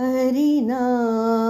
हरिनारायण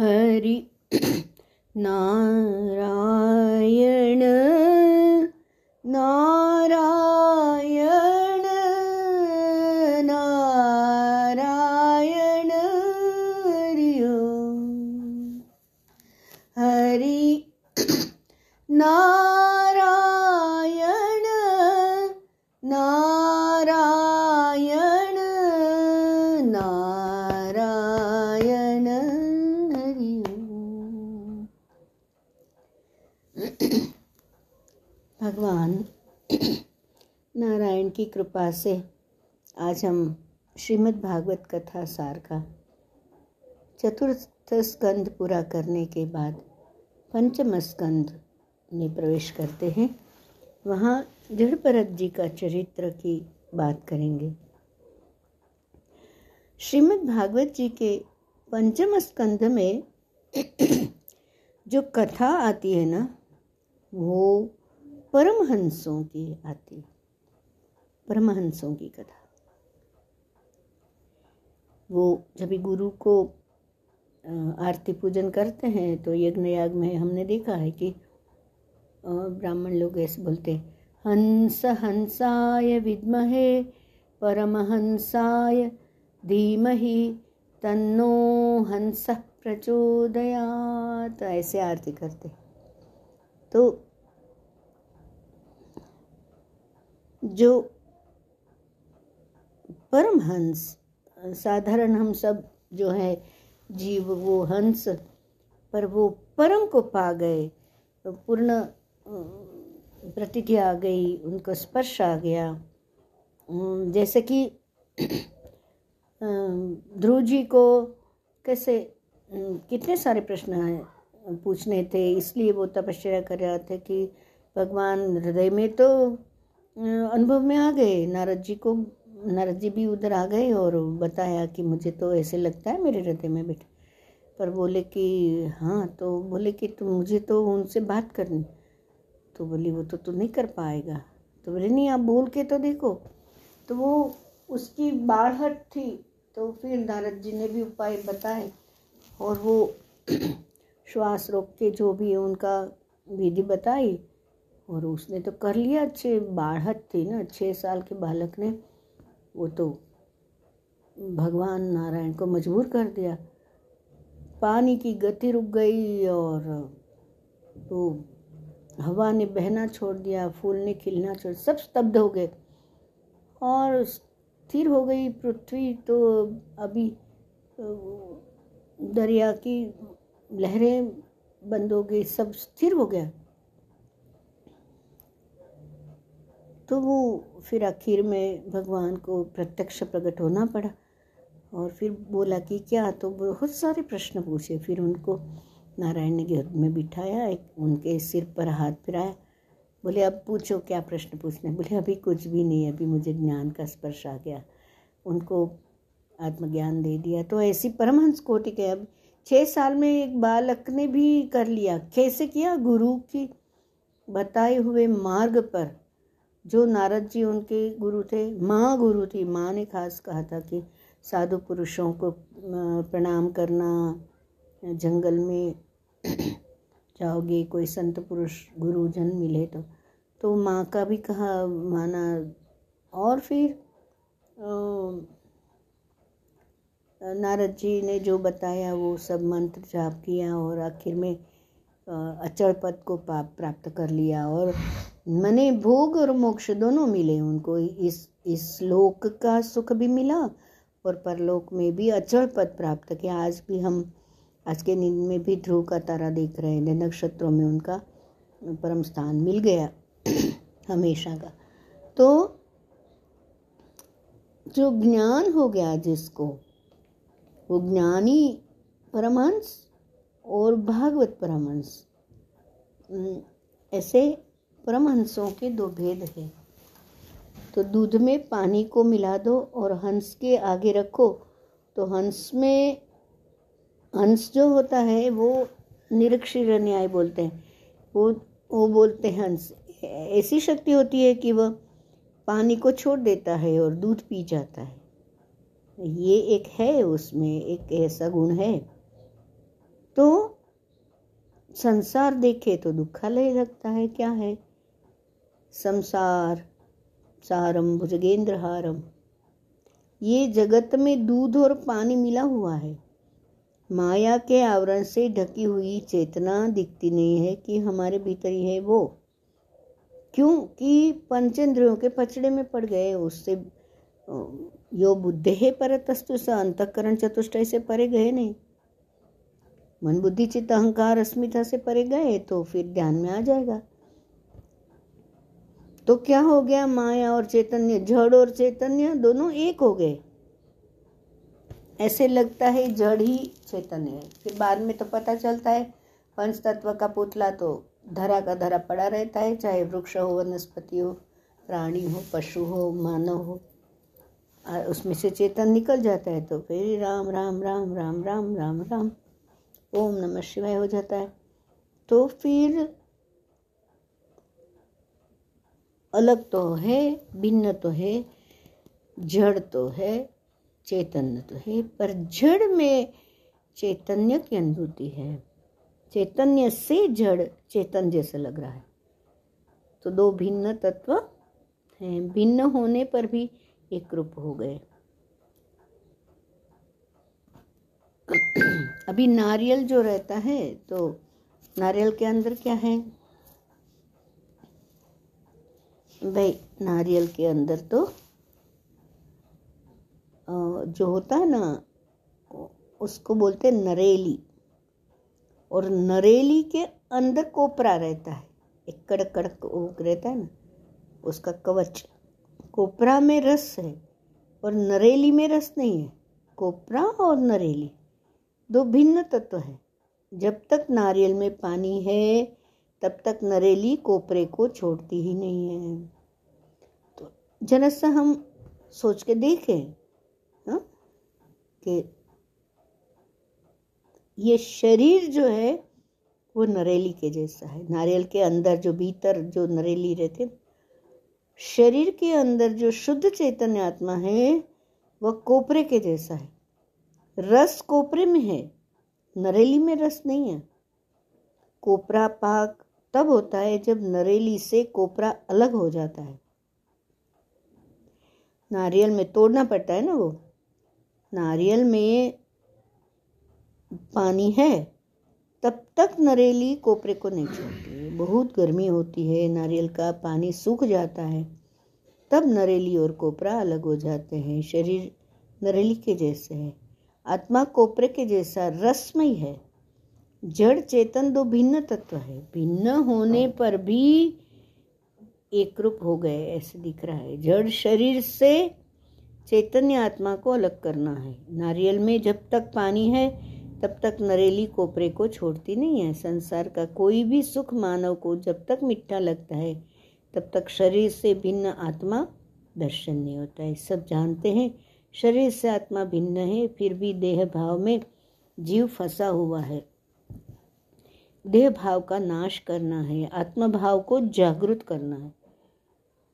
हरि नारायण नारायण कृपा से आज हम श्रीमद् भागवत कथा सार का चतुर्थ स्कंद पूरा करने के बाद पंचम स्कंद में प्रवेश करते हैं। वहाँ जड़ भरत जी का चरित्र की बात करेंगे। श्रीमद् भागवत जी के पंचम स्कंद में जो कथा आती है ना, वो परमहंसों की आती है। परमहंसों की कथा। वो जब भी गुरु को आरती पूजन करते हैं तो यज्ञ याग में हमने देखा है कि ब्राह्मण लोग ऐसे बोलते हंस, हंसाय विद्महे, परमहंसाय धीमहि, तन्नो हंस प्रचोदयात। ऐसे आरती करते तो जो परमहंस, साधारण हम सब जो है, जीव वो हंस, पर वो परम को पा गए, पूर्ण प्रतीति आ गई, उनको स्पर्श आ गया। जैसे कि ध्रुव जी को कैसे कितने सारे प्रश्न हैं, पूछने थे, इसलिए वो तपस्या कर रहे थे कि, भगवान हृदय में तो अनुभव में आ गए, नारद जी को नारद जी भी उधर आ गए और बताया कि मुझे तो ऐसे लगता है मेरे हृदय में बैठे पर बोले कि हाँ तो बोले कि तुम मुझे तो उनसे बात करनी। तो बोली, वो तो तू नहीं कर पाएगा। तो बोले, नहीं, आप बोल के तो देखो। तो वो उसकी बाढ़त थी तो फिर नारद जी ने भी उपाय बताए और वो श्वास रोक के जो भी उनका विधि बताई और उसने तो कर लिया। अच्छे बाढ़त थी ना छः साल के बालक ने। वो तो भगवान नारायण को मजबूर कर दिया। पानी की गति रुक गई और वो हवा ने बहना छोड़ दिया, फूल ने खिलना छोड़, सब स्तब्ध हो गए और स्थिर हो गई पृथ्वी। तो अभी दरिया की लहरें बंद हो गई, सब स्थिर हो गया। तो वो फिर आखिर में भगवान को प्रत्यक्ष प्रकट होना पड़ा और फिर बोला कि क्या? तो बहुत सारे प्रश्न पूछे। फिर उनको नारायण ने घर में बिठाया, एक उनके सिर पर हाथ फिराया। बोले, अब पूछो, क्या प्रश्न पूछने? बोले, अभी कुछ भी नहीं, अभी मुझे ज्ञान का स्पर्श आ गया। उनको आत्मज्ञान दे दिया। तो ऐसी परमहंस कोटि के अब छः साल में एक बालक ने भी कर लिया। कैसे किया? गुरु की बताए हुए मार्ग पर जो नारद जी उनके गुरु थे माँ गुरु थी, माँ ने खास कहा था कि साधु पुरुषों को प्रणाम करना, जंगल में जाओगे, कोई संत पुरुष, गुरुजन मिले तो। तो माँ का भी कहा, माना, और फिर नारद जी ने जो बताया, वो सब मंत्र जाप किया और आखिर में अचल पद को प्राप्त कर लिया और मने भोग और मोक्ष दोनों मिले उनको। इस इस लोक का सुख भी मिला और परलोक में भी अचल पद प्राप्त किया। आज भी हम, आज के नींद में भी ध्रुव का तारा देख रहे हैं। नक्षत्रों में उनका परम स्थान मिल गया हमेशा का। तो जो ज्ञान हो गया जिसको, वो ज्ञानी परमहंस और भागवत परमहंस ऐसे परमहंसों के दो भेद हैं। तो दूध में पानी को मिला दो और हंस के आगे रखो। तो हंस में, हंस जो होता है, वो निरक्षर न्याय बोलते हैं। वो वो बोलते हैं हंस। ऐसी शक्ति होती है कि वह पानी को छोड़ देता है और दूध पी जाता है। ये एक है उसमें, एक ऐसा गुण है। तो संसार देखे तो दुखालय लगता है, क्या है? संसार, सारम भुजगेंद्र हारम ये जगत में दूध और पानी मिला हुआ है। माया के आवरण से ढकी हुई चेतना दिखती नहीं है कि हमारे भीतर ही है वो। क्योंकि पंचेंद्रियों के पचड़े में पड़ गए, उससे यो बुद्धे है पर तस्तु स, अंतकरण चतुष्टय से परे गए नहीं। मन बुद्धि चित्त अहंकार अस्मिता से परे गए तो फिर ध्यान में आ जाएगा। तो क्या हो गया? माया और चैतन्य, जड़ और चैतन्य दोनों एक हो गए। ऐसे लगता है जड़ ही चैतन्य है। फिर बाद में तो पता चलता है पंच तत्व का पुतला तो धरा का धरा पड़ा रहता है, चाहे वृक्ष हो, वनस्पति हो, प्राणी हो, पशु हो, मानव हो और उसमें से चेतन निकल जाता है तो फिर राम राम राम राम राम राम राम, ओम नमः शिवाय हो जाता है। तो फिर अलग तो है, भिन्न तो है, जड़ तो है, चैतन्य तो है, पर जड़ में चैतन्य की अनुभूति है। चैतन्य से जड़ चेतन जैसे लग रहा है। तो दो भिन्न तत्व हैं। भिन्न होने पर भी एक रूप हो गए। अभी नारियल जो रहता है तो नारियल के अंदर क्या है? भाई, नारियल के अंदर तो जो होता है ना, उसको बोलते हैं नरेली। और नरेली के अंदर कोपरा रहता है। एक कड़क कड़क रहता है ना, उसका कवच। कोपरा में रस है और नरेली में रस नहीं है। कोपरा और नरेली, दो भिन्न तत्व हैं। जब तक नारियल में पानी है तब तक नरेली कोपरे को छोड़ती ही नहीं है। तो जरा सा हम सोच के देखें हाँ कि ये शरीर जो है, वो नरेली के जैसा है। नारियल के अंदर जो भीतर जो नरेली रहते शरीर के अंदर जो शुद्ध चैतन्य आत्मा है वह कोपरे के जैसा है। रस कोपरे में है, नरेली में रस नहीं है। कोपरा पाक तब होता है जब नरेली से कोपरा अलग हो जाता है। नारियल में तोड़ना पड़ता है ना वो? नारियल में पानी है, तब तक नरेली कोपरे को नहीं छोड़ती। बहुत गर्मी होती है, नारियल का पानी सूख जाता है, तब नरेली और कोपरा अलग हो जाते हैं। शरीर नरेली के जैसे है, आत्मा कोपरे के जैसा रसमय है। जड़ चेतन दो भिन्न तत्व है। भिन्न होने पर भी एक रूप हो गए ऐसे दिख रहा है। जड़ शरीर से चैतन्य आत्मा को अलग करना है। नारियल में जब तक पानी है तब तक नरेली कोपरे को छोड़ती नहीं है। संसार का कोई भी सुख मानव को जब तक मीठा लगता है तब तक शरीर से भिन्न आत्मा दर्शन नहीं होता है। सब जानते हैं शरीर से आत्मा भिन्न है फिर भी देह भाव में जीव फंसा हुआ है। देह भाव का नाश करना है आत्मा भाव को जागृत करना है।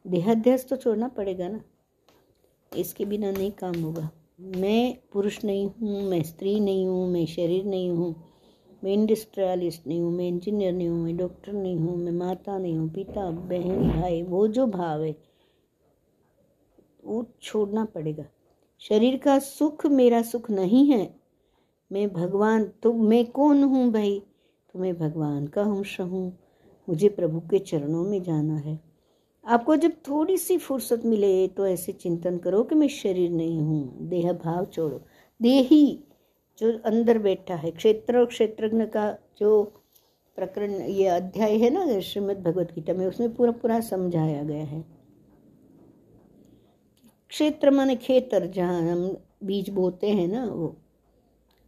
देहाध्यास तो छोड़ना पड़ेगा ना। इसके बिना नहीं काम होगा। मैं पुरुष नहीं हूँ, मैं स्त्री नहीं हूँ, मैं शरीर नहीं हूँ, मैं इंडस्ट्रियलिस्ट नहीं हूँ, मैं इंजीनियर नहीं हूँ, मैं डॉक्टर नहीं हूँ, मैं माता नहीं हूँ, पिता, बहन, भाई, वो जो भाव है, वो छोड़ना पड़ेगा। शरीर का सुख मेरा सुख नहीं है। मैं भगवान तो मैं कौन हूँ भाई? तो मैं भगवान का अंश हूँ। मुझे प्रभु के चरणों में जाना है। आपको जब थोड़ी सी फुर्सत मिले तो ऐसे चिंतन करो कि मैं शरीर नहीं हूँ। देह भाव छोड़ो। देही जो अंदर बैठा है। क्षेत्र और क्षेत्रज्ञ का जो प्रकरण, ये अध्याय है ना, श्रीमद् भगवत गीता में, उसमें पूरा पूरा समझाया गया है। क्षेत्र माने खेतर, जहाँ हम बीज बोते हैं ना, वो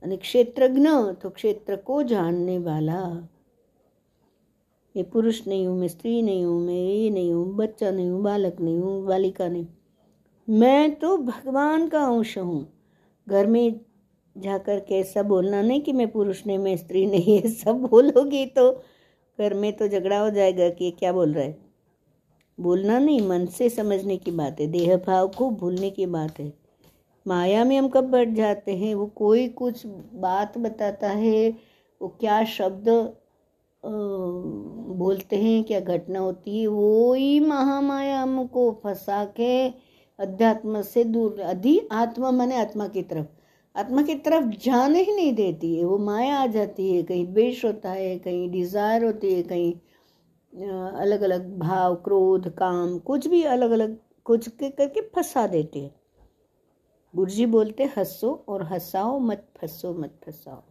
અને क्षेत्रज्ञ तो क्षेत्र को जानने वाला। मैं पुरुष नहीं हूँ, मैं स्त्री नहीं हूँ, मैं ये नहीं हूँ, बच्चा नहीं हूँ, बालक नहीं हूँ, बालिका नहीं। मैं तो भगवान का अंश हूँ। घर में जाकर के ऐसा बोलना नहीं कि मैं पुरुष नहीं, मैं स्त्री नहीं है सब बोलोगी तो घर में तो झगड़ा हो जाएगा कि क्या बोल रहा है। बोलना नहीं, मन से समझने की बात है, देह भाव को भूलने की बात है। माया में हम कब बैठ जाते हैं? वो कोई कुछ बात बताता है, वो क्या शब्द बोलते हैं, क्या घटना होती है, वो ही महामाया हमको फंसा के अध्यात्म से दूर, अधि आत्मा माने आत्मा की तरफ़। आत्मा की तरफ़ जाने ही नहीं देती है, वो माया आ जाती है, कहीं द्वेष होता है, कहीं डिज़ायर होती है, कहीं अलग अलग भाव, क्रोध, काम, कुछ भी अलग अलग कुछ के करके फंसा देते हैं। गुरुजी बोलते हंसो और हंसाओ मत फंसो, मत फंसाओ।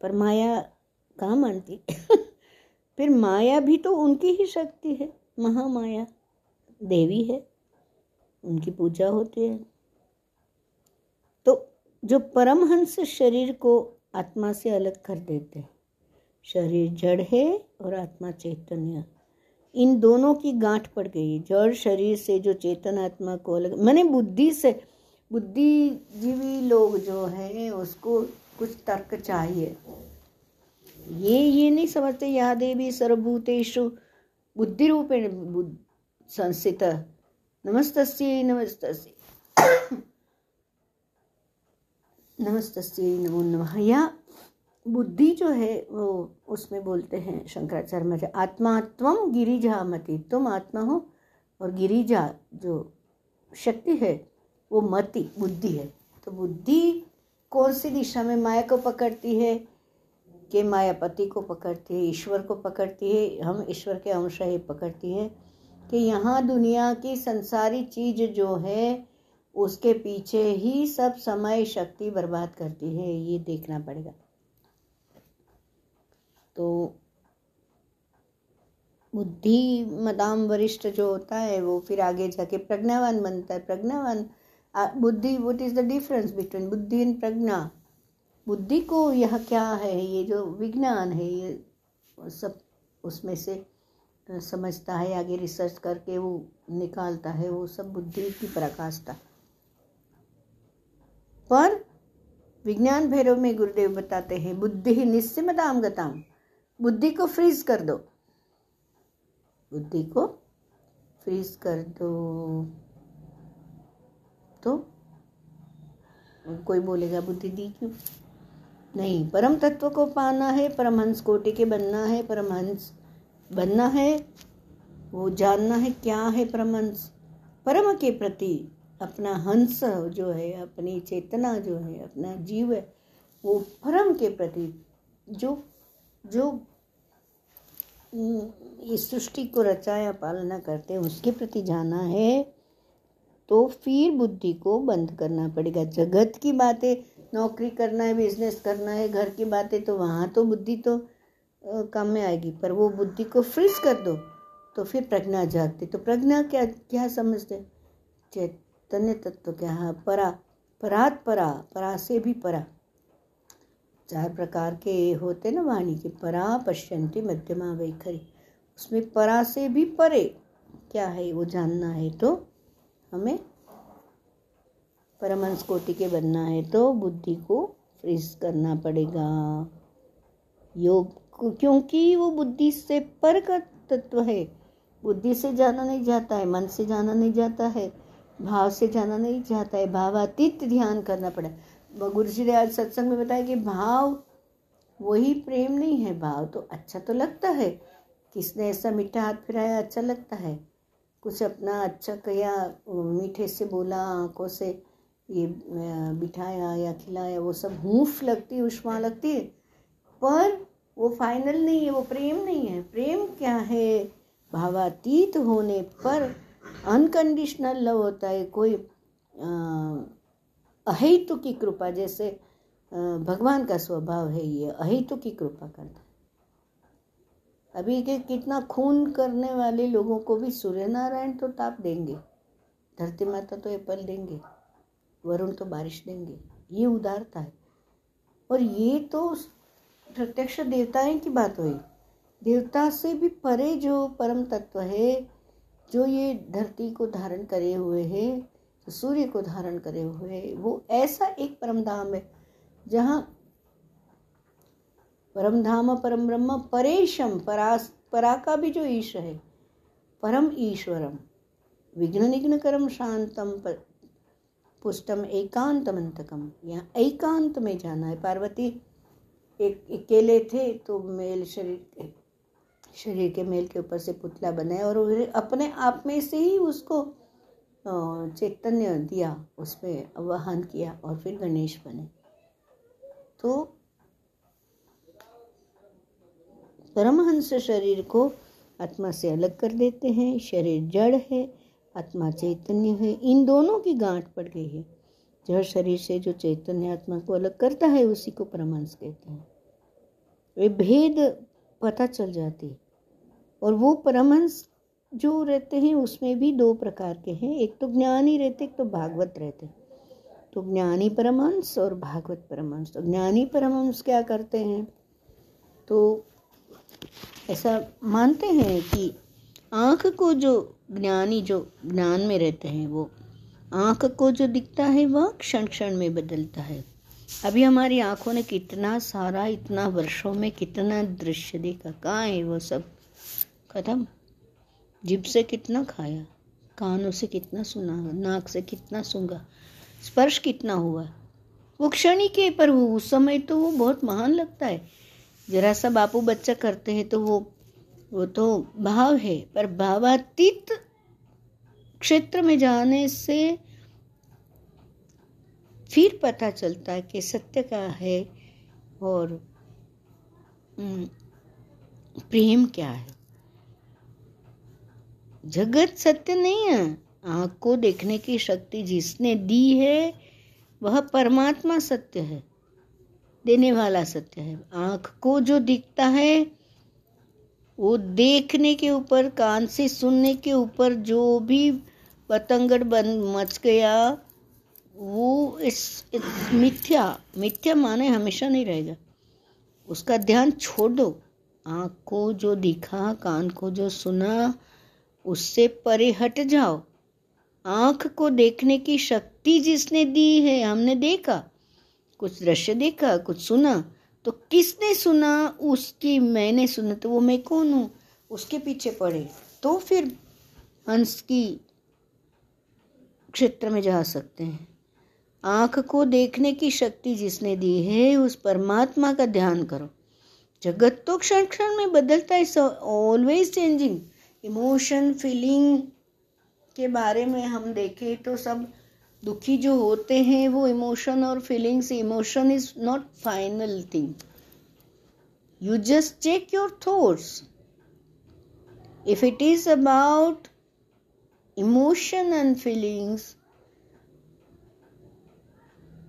पर माया कहाँ मानती? फिर माया भी तो उनकी ही शक्ति है, महामाया। देवी है, उनकी पूजा होती है। तो जो परमहंस शरीर को आत्मा से अलग कर देते हैं, शरीर जड़ है और आत्मा चैतन्य इन दोनों की गांठ पड़ गई। जड़ शरीर से जो चेतन आत्मा को अलग मैंने बुद्धि से बुद्धिजीवी लोग जो हैं, उसको कुछ तर्क चाहिए। ये ये नहीं समझते या देवी सर्वभूतेषु बुद्धि रूपेण संस्थित। नमस्तस्यै नमस्तस्यै। नमस्तस्यै, नमो नमः। या बुद्धि जो है, वो उसमें बोलते हैं शंकराचार्य में आत्मा त्वम गिरिजा मति तुम आत्मा हो और गिरिजा जो शक्ति है, वो मति, बुद्धि है। तो बुद्धि कौन सी दिशा में माया को पकड़ती है? कि मायापति को पकड़ती है, ईश्वर को पकड़ती है, हम ईश्वर के अंश ही पकड़ती है। कि यहाँ दुनिया की संसारी चीज़ जो है, उसके पीछे ही सब समय शक्ति बर्बाद करती है, ये देखना पड़ेगा। तो बुद्धि मदाम वरिष्ठ जो होता है, वो फिर आगे जाके प्रज्ञावान बनता है। प्रज्ञावान बुद्धि what is the difference between बुद्धि एंड प्रज्ञा? बुद्धि को यह क्या है? ये जो विज्ञान है, ये सब उसमें से समझता है, आगे रिसर्च करके वो निकालता है, वो सब बुद्धि की प्रकाशता पर विज्ञान भैरव में गुरुदेव बताते हैं, बुद्धि निस्सिमताम गताम। बुद्धि को फ्रीज कर दो। बुद्धि को फ्रीज कर दो। तो कोई बोलेगा, बुद्धि दी क्यों? नहीं, परम तत्व को पाना है, परमहंस कोटि के बनना है, परमहंस बनना है, वो जानना है क्या है परमहंस। परम के प्रति अपना हंस जो है, अपनी चेतना जो है, अपना जीव है, वो परम के प्रति जो जो इस सृष्टि को रचा या पालना करते हैं, उसके प्रति जाना है तो फिर बुद्धि को बंद करना पड़ेगा। जगत की बातें, नौकरी करना है बिज़नेस करना है, घर की बातें तो वहाँ तो बुद्धि तो काम में आएगी, पर वो बुद्धि को फ्रीज कर दो तो फिर प्रज्ञा जागती। तो प्रज्ञा क्या क्या समझते चैतन्य तत्व क्या है? परा, परात परा परा से भी परा। चार प्रकार के होते ना वाणी के। परा, पश्यंती, मध्यमा, वैखरी। उसमें परा से भी परे क्या है, वो जानना है तो हमें परमंश कोटि के बनना है तो बुद्धि को फ्रीज करना पड़ेगा। योग, क्योंकि वो बुद्धि से पर का तत्व है। बुद्धि से जाना नहीं जाता है, मन से जाना नहीं जाता है, भाव से जाना नहीं जाता है, भावातीत ध्यान करना पड़ा गुरु जी ने आज सत्संग में बताया कि भाव, वही प्रेम नहीं है भाव तो अच्छा तो लगता है। किसने ऐसा मीठा हाथ फिराया अच्छा लगता है। कुछ अपना अच्छा कया मीठे से बोला, आँखों से ये बिठाया या खिलाया, वो सब हूफ लगती है उष्मा लगती है। पर वो फाइनल नहीं है, वो प्रेम नहीं है। प्रेम क्या है? भावातीत होने पर अनकंडीशनल लव होता है। कोई अहितु की कृपा, जैसे भगवान का स्वभाव है ये अहितु की कृपा करता है अभी के कितना खून करने वाले लोगों को भी सूर्य नारायण तो ताप देंगे, धरती माता तो एप्पल देंगे, वरुण तो बारिश देंगे, ये उदारता है। और ये तो प्रत्यक्ष देवताएँ की बात हुई। देवता से भी परे जो परम तत्व है, जो ये धरती को धारण करे हुए है तो सूर्य को धारण करे हुए वो ऐसा एक परम धाम है, जहाँ परम धाम परम ब्रह्म परेशम परास परा का भी जो ईश है, परम ईश्वरम, विघ्न निघ्न करम शांतम पुष्टम एकांत मंतकम यहाँ एकांत में जाना है। पार्वती एक, अकेले थे तो मेल शरीर शरीर के मेल के ऊपर से पुतला बनाए और अपने आप में से ही उसको चैतन्य दिया उसमें आवाहन किया और फिर गणेश बने। तो परमहंस शरीर को आत्मा से अलग कर देते हैं, शरीर जड़ है, आत्मा चैतन्य है, इन दोनों की गांठ पड़ गई है। जड़ शरीर से जो चैतन्य आत्मा को अलग करता है, उसी को परमहंस कहते हैं। वे भेद पता चल जाती और वो परमहंस जो रहते हैं उसमें भी दो प्रकार के हैं। एक तो ज्ञानी रहते, एक तो भागवत रहते। तो ज्ञानी परमहंस और भागवत परमहंस। तो ज्ञानी परमहंस क्या करते हैं? तो ऐसा मानते हैं कि आँख को जो ज्ञानी, जो ज्ञान में रहते हैं वो, आँख को जो दिखता है वह क्षण क्षण में बदलता है। अभी हमारी आँखों ने कितना सारा, इतना वर्षों में कितना दृश्य देखा, कहाँ है वो सब? खत्म। जिब से कितना खाया, कानों से कितना सुना, नाक से कितना सूँगा स्पर्श कितना हुआ। वो क्षणिक के, पर वो उस समय तो वो बहुत महान लगता है। जरा सा बापू बच्चा करते हैं तो वो वो तो भाव है, पर भावातीत क्षेत्र में जाने से फिर पता चलता है कि सत्य का है और प्रेम क्या है। जगत सत्य नहीं है। आँख को देखने की शक्ति जिसने दी है वह परमात्मा सत्य है। देने वाला सत्य है। आँख को जो दिखता है वो देखने के ऊपर कान से सुनने के ऊपर जो भी पतंगड़ बन मच गया वो इस, इस मिथ्या मिथ्या माने हमेशा नहीं रहेगा। उसका ध्यान छोड़ दो। आँख को जो दिखा कान को जो सुना उससे परे हट जाओ। आँख को देखने की शक्ति जिसने दी है, हमने देखा। कुछ दृश्य देखा, कुछ सुना तो किसने सुना? उसकी मैंने सुना तो वो मैं कौन हूँ? उसके पीछे पड़े तो फिर हंस की क्षेत्र में जा सकते हैं। आँख को देखने की शक्ति जिसने दी है, उस परमात्मा का ध्यान करो। जगत तो क्षण क्षण में बदलता है ऑलवेज चेंजिंग इमोशन, फीलिंग के बारे में हम देखें तो सब दुखी जो होते हैं, वो इमोशन और feelings emotion is not final thing you just check your thoughts if it is about emotion and feelings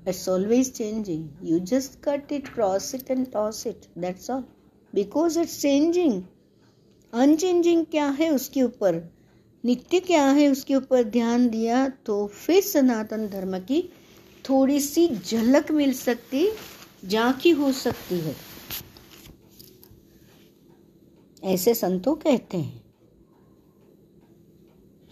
it's always changing you just cut it cross it and toss it that's all because it's changing unchanging क्या है उसके ऊपर? नित्य क्या है उसके ऊपर ध्यान दिया तो फिर सनातन धर्म की थोड़ी सी झलक मिल सकती, झांकी हो सकती है। ऐसे संतों कहते हैं।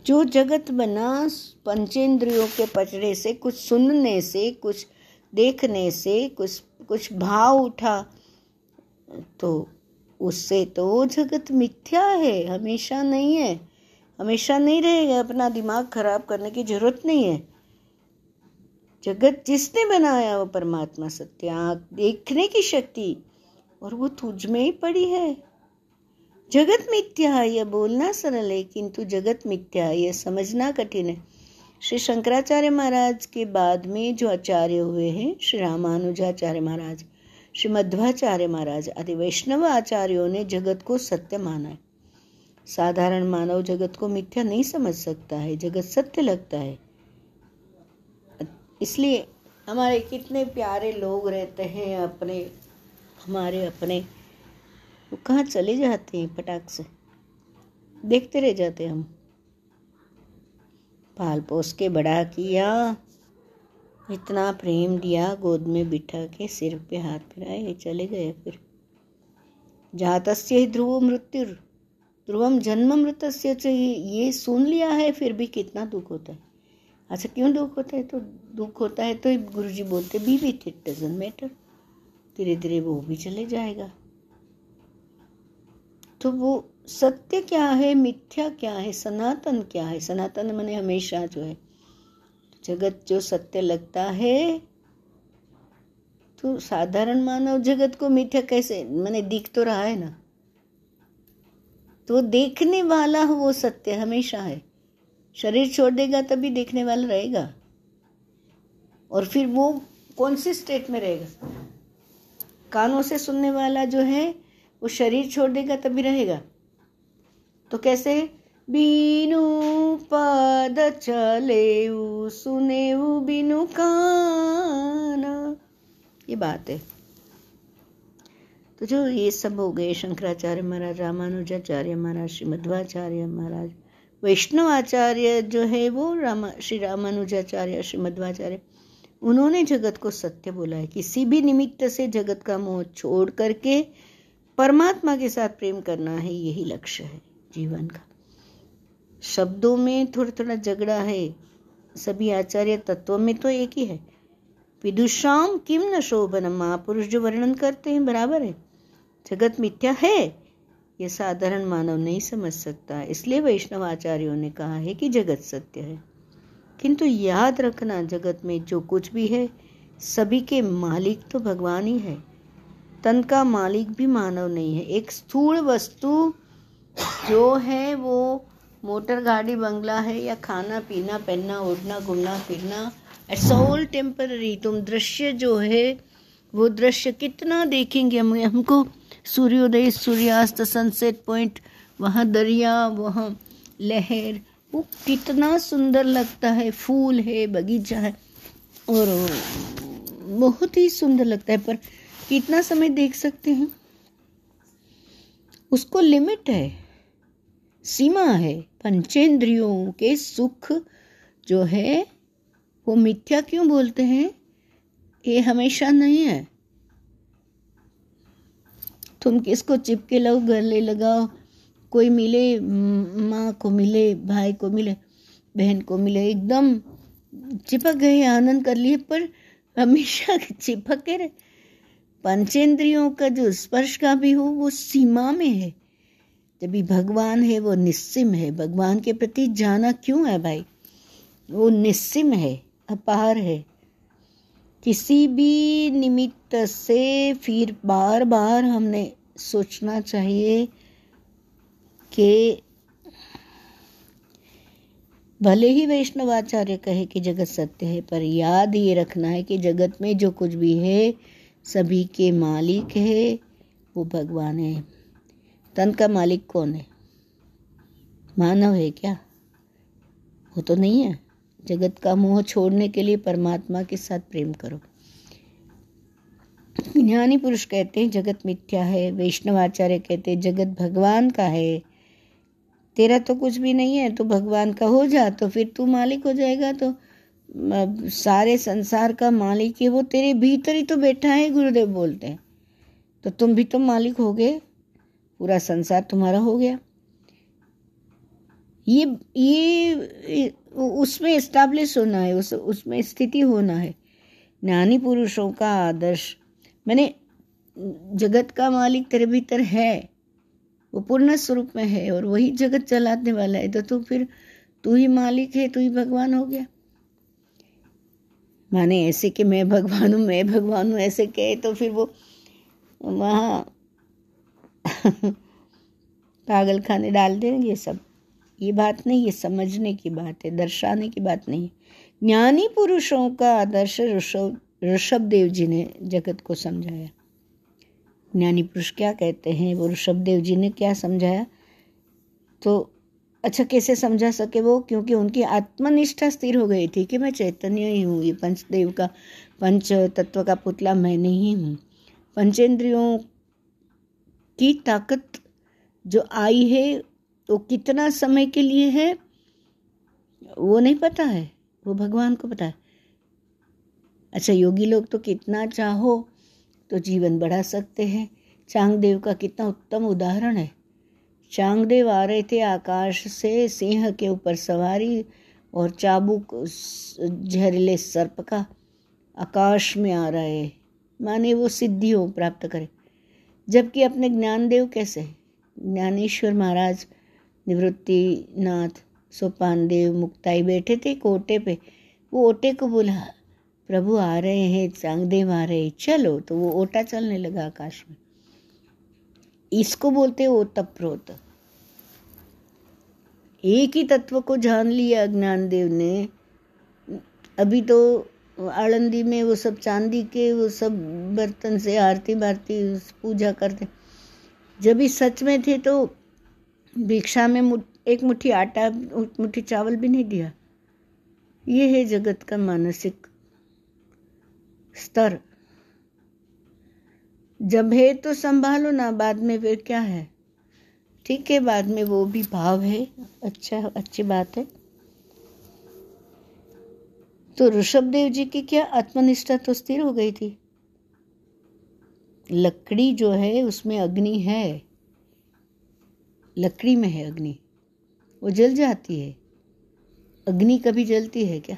जो जगत बना पंचेंद्रियों के पचड़े से, कुछ सुनने से, कुछ देखने से, कुछ कुछ भाव उठा तो उससे तो जगत मिथ्या है, हमेशा नहीं है। हमेशा नहीं रहेगा, अपना दिमाग खराब करने की ज़रूरत नहीं है। जगत जिसने बनाया वो परमात्मा सत्य देखने की शक्ति, और वो तुझ में ही पड़ी है। जगत मिथ्या है, यह बोलना सरल है, किंतु जगत मिथ्या है, यह समझना कठिन है। श्री शंकराचार्य महाराज के बाद में जो आचार्य हुए हैं, श्री रामानुजाचार्य महाराज श्री मध्वाचार्य महाराज आदि वैष्णव आचार्यों ने जगत को सत्य माना है। साधारण मानव जगत को मिथ्या नहीं समझ सकता है, जगत सत्य लगता है। इसलिए हमारे कितने प्यारे लोग रहते हैं अपने, हमारे अपने। वो कहाँ चले जाते हैं पटाख से? देखते रह जाते हम। पाल पोस के बड़ा किया इतना प्रेम दिया, गोद में बिठा के सिर पे हाथ फिराए चले गए फिर। जातस्य ध्रुव मृत्यु ध्रुवम जन्म मृत ये सुन लिया है, फिर भी कितना दुख होता है। अच्छा क्यों दुख होता है? तो दुख होता है तो गुरु जी बोलते be with it doesn't matter धीरे धीरे वो भी चले जाएगा। तो वो सत्य क्या है, मिथ्या क्या है, सनातन क्या है? सनातन मैंने हमेशा जो है जगत जो सत्य लगता है तो साधारण मानव जगत को मिथ्या कैसे, मैंने दिख तो रहा है ना। तो देखने वाला वो सत्य हमेशा है। शरीर छोड़ देगा तभी देखने वाला रहेगा। और फिर वो कौन सी स्टेट में रहेगा? कानों से सुनने वाला जो है, वो शरीर छोड़ देगा तभी रहेगा। तो कैसे? बीनु पद चले सुने बीनु काना। ये बात है। तो जो ये सब हो गए, शंकराचार्य महाराज, रामानुजाचार्य महाराज श्री मध्वाचार्य महाराज वैष्णवाचार्य जो है वो रामा, श्री रामानुजाचार्य श्री मध्वाचार्य उन्होंने जगत को सत्य बोला है। किसी भी निमित्त से जगत का मोह छोड़ करके परमात्मा के साथ प्रेम करना है, यही लक्ष्य है जीवन का। शब्दों में थोड़ा थोड़ा झगड़ा है। सभी आचार्य तत्व में तो एक ही है। विदुषाम किम न शोभन महापुरुष जो वर्णन करते हैं, बराबर है। जगत मिथ्या है यह साधारण मानव नहीं समझ सकता। इसलिए वैष्णव आचार्यों ने कहा है कि जगत सत्य है। किंतु याद रखना, जगत में जो कुछ भी है, सभी के मालिक तो भगवान ही है। तन का मालिक भी मानव नहीं है। एक स्थूल वस्तु जो है, वो मोटर गाड़ी, बंगला है या खाना, पीना, पहनना, उठना, घूमना, फिरना। इट्स ऑल टेम्पररी तुम दृश्य जो है, वो दृश्य कितना देखेंगे हम? हमको सूर्योदय, सूर्यास्त सनसेट पॉइंट वहाँ दरिया, वहाँ लहर, वो कितना सुंदर लगता है। फूल है, बगीचा है, और बहुत ही सुंदर लगता है। पर कितना समय देख सकते हैं? उसको लिमिट है। सीमा है। पंचेंद्रियों के सुख जो है, वो मिथ्या क्यों बोलते हैं? ये हमेशा नहीं है। तुम किसको चिपके लो गले लगाओ? कोई मिले, माँ को मिले, भाई को मिले, बहन को मिले, एकदम चिपक गए, आनंद कर लिए, पर हमेशा चिपक के रहे। पंचेंद्रियों का जो स्पर्श का भी हो, वो सीमा में है। जब भगवान है, वो निस्सिम है। भगवान के प्रति जाना क्यों है भाई? वो निस्सिम है, अपार है। किसी भी निमित्त से फिर बार बार हमने सोचना चाहिए कि भले ही वैष्णवाचार्य कहे कि जगत सत्य है, पर याद ये रखना है कि जगत में जो कुछ भी है, सभी के मालिक है, वो भगवान है। तन का मालिक कौन है? मानव है क्या? वो तो नहीं है। जगत का मोह छोड़ने के लिए परमात्मा के साथ प्रेम करो। ज्ञानी पुरुष कहते हैं, जगत मिथ्या है। वैष्णवाचार्य कहते हैं, जगत भगवान का है। तेरा तो कुछ भी नहीं है तो भगवान का हो जा तो फिर तू मालिक हो जाएगा तो। सारे संसार का मालिक है वो, तेरे भीतर ही तो बैठा है, गुरुदेव बोलते हैं। तो तुम भी तो मालिक हो गए पूरा संसार तुम्हारा हो गया। ये ये उसमें इस्टेब्लिश होना है, उस, उसमें स्थिति होना है। ज्ञानी पुरुषों का आदर्श, मैंने जगत का मालिक तेरे भीतर है, वो पूर्ण स्वरूप में है और वही जगत चलाने वाला है तो तू फिर, तू ही मालिक है, तू ही भगवान हो गया। माने ऐसे कि मैं भगवान हूँ, मैं भगवान हूँ, ऐसे कहे तो फिर वो, वहाँ पागल खाने डाल देंगे ये सब। ये बात नहीं, ये समझने की बात है, दर्शाने की बात नहीं है। ज्ञानी पुरुषों का आदर्श ऋषभ ऋषभ देव जी ने जगत को समझाया। ज्ञानी पुरुष क्या कहते हैं? वो ऋषभ देव जी ने क्या समझाया? तो अच्छा कैसे समझा सके वो? क्योंकि उनकी आत्मनिष्ठा स्थिर हो गई थी कि मैं चैतन्य ही हूँ, ये पंचदेव का, पंच तत्व का पुतला मैं नहीं हूँ। पंचेंद्रियों की ताकत जो आई है, वो कितना समय के लिए है, वो नहीं पता है। वो भगवान को पता है। अच्छा योगी लोग तो कितना चाहो तो जीवन बढ़ा सकते हैं। चांगदेव का कितना उत्तम उदाहरण है। चांगदेव आ रहे थे आकाश से, सिंह के ऊपर सवारी और चाबुक जहरीले सर्प का आकाश में आ रहे। माने वो सिद्धियों प्राप्त करे। जबकि अपने ज्ञानदेव कैसे ज्ञानेश्वर महाराज निवृत्ति नाथ सोपान देव मुक्ताई बैठे थे एक ओटे पे। वो ओटे को बोला, प्रभु आ रहे हैं, चांगदेव आ रहे हैं, चलो। तो वो ओटा चलने लगा आकाश में। इसको बोलते हो तप्रोत एक ही तत्व को जान लिया ज्ञानदेव ने। अभी तो आनंदी में वो सब, चांदी के वो सब बर्तन से आरती बारती पूजा करते। जब भी सच में थे तो भिक्षा में एक मुट्ठी आटा मुट्ठी चावल भी नहीं दिया। ये है जगत का मानसिक स्तर। जब है तो संभालो ना, बाद में फिर क्या है? ठीक है, बाद में वो भी भाव है। अच्छा अच्छी बात है। तो ऋषभ देव जी की क्या आत्मनिष्ठा तो स्थिर हो गई थी? लकड़ी जो है, उसमें अग्नि है। लकड़ी में है अग्नि। वो जल जाती है। अग्नि कभी जलती है क्या?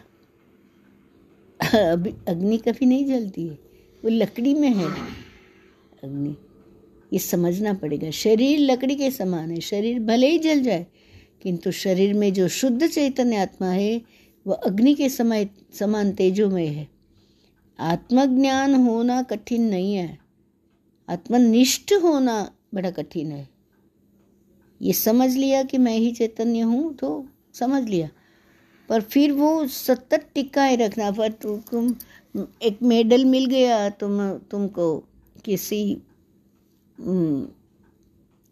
अभी अग्नि कभी नहीं जलती है। वो लकड़ी में है। अग्नि। ये समझना पड़ेगा। शरीर लकड़ी के समान है। शरीर भले ही जल जाए, किंतु शरीर में जो शुद्ध चैतन्य आत्मा है वह अग्नि के समय समान तेजोमय है। आत्मज्ञान होना कठिन नहीं है। आत्मनिष्ठ होना बड़ा कठिन है। ये समझ लिया कि मैं ही चैतन्य हूँ तो समझ लिया। पर फिर वो सतत टिकाए रखना, पर तुम एक मेडल मिल गया तुम, तुमको किसी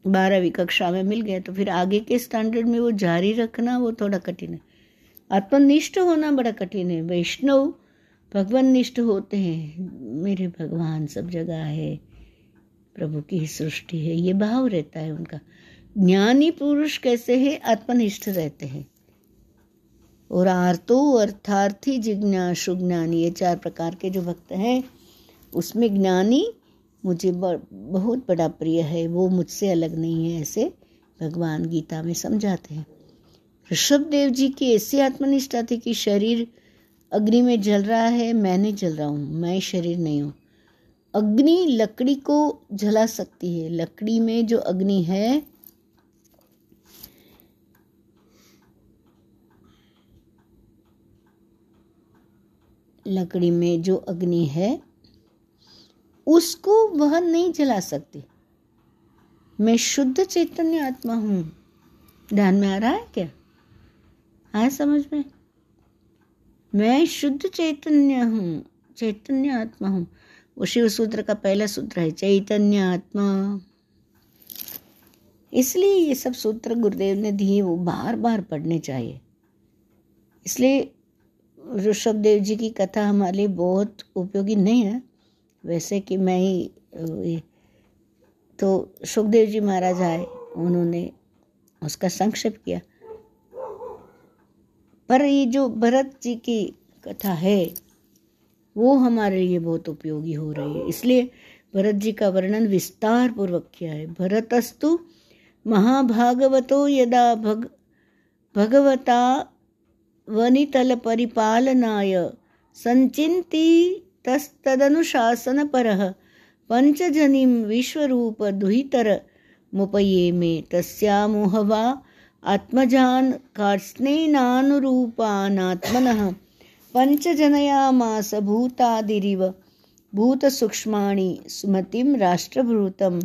बारहवीं कक्षा में मिल गया तो फिर आगे के स्टैंडर्ड में वो जारी रखना वो थोड़ा कठिन है। आत्मनिष्ठ होना बड़ा कठिन है। वैष्णव भगवान निष्ठ होते हैं। मेरे भगवान सब जगह है। प्रभु की सृष्टि है। ये भाव रहता है उनका। ज्ञानी पुरुष कैसे है? आत्मनिष्ठ रहते हैं। और आर्तो अर्थार्थी जिज्ञासु ज्ञानी, ये चार प्रकार के जो भक्त हैं, उसमें ज्ञानी मुझे बहुत बड़ा प्रिय है। वो मुझसे अलग नहीं है, ऐसे भगवान गीता में समझाते हैं। ऋषभ देव जी की ऐसी आत्मनिष्ठा थी कि शरीर अग्नि में जल रहा है मैं नहीं जल रहा हूँ, मैं शरीर नहीं हूँ। अग्नि लकड़ी को जला सकती है। लकड़ी में जो अग्नि है, लकड़ी में जो अग्नि है, उसको वह नहीं जला सकती। मैं शुद्ध चैतन्य आत्मा हूँ। ध्यान में आ रहा है क्या? आया समझ में? मैं शुद्ध चैतन्य हूँ, चैतन्य आत्मा हूँ। वो शिव सूत्र का पहला सूत्र है, चैतन्य आत्मा। इसलिए ये सब सूत्र गुरुदेव ने दिए, वो बार बार पढ़ने चाहिए। इसलिए ऋषभ देव जी की कथा हमारे लिए बहुत उपयोगी नहीं है। वैसे कि मैं ही तो सुखदेव जी महाराज आए, उन्होंने उसका संक्षेप किया। पर ये जो भरत जी की कथा है, वो हमारे लिए बहुत उपयोगी हो रही है। इसलिए भरत जी का वर्णन विस्तार पूर्वक किया है। भरतस्तु महाभागवतो यदा भग, भगवता वनितल परिपालनाय संचिंती तस्तदनुशासनपरः पञ्चजनीं विश्वरूपदुहितर मुपये मे तस्यामुहवा आत्मजान् कार्त्स्नेनानुरूपानात्मनः पञ्चजनयामास भूतादिरिव भूतसूक्ष्माणि सुमतिं राष्ट्रभृतं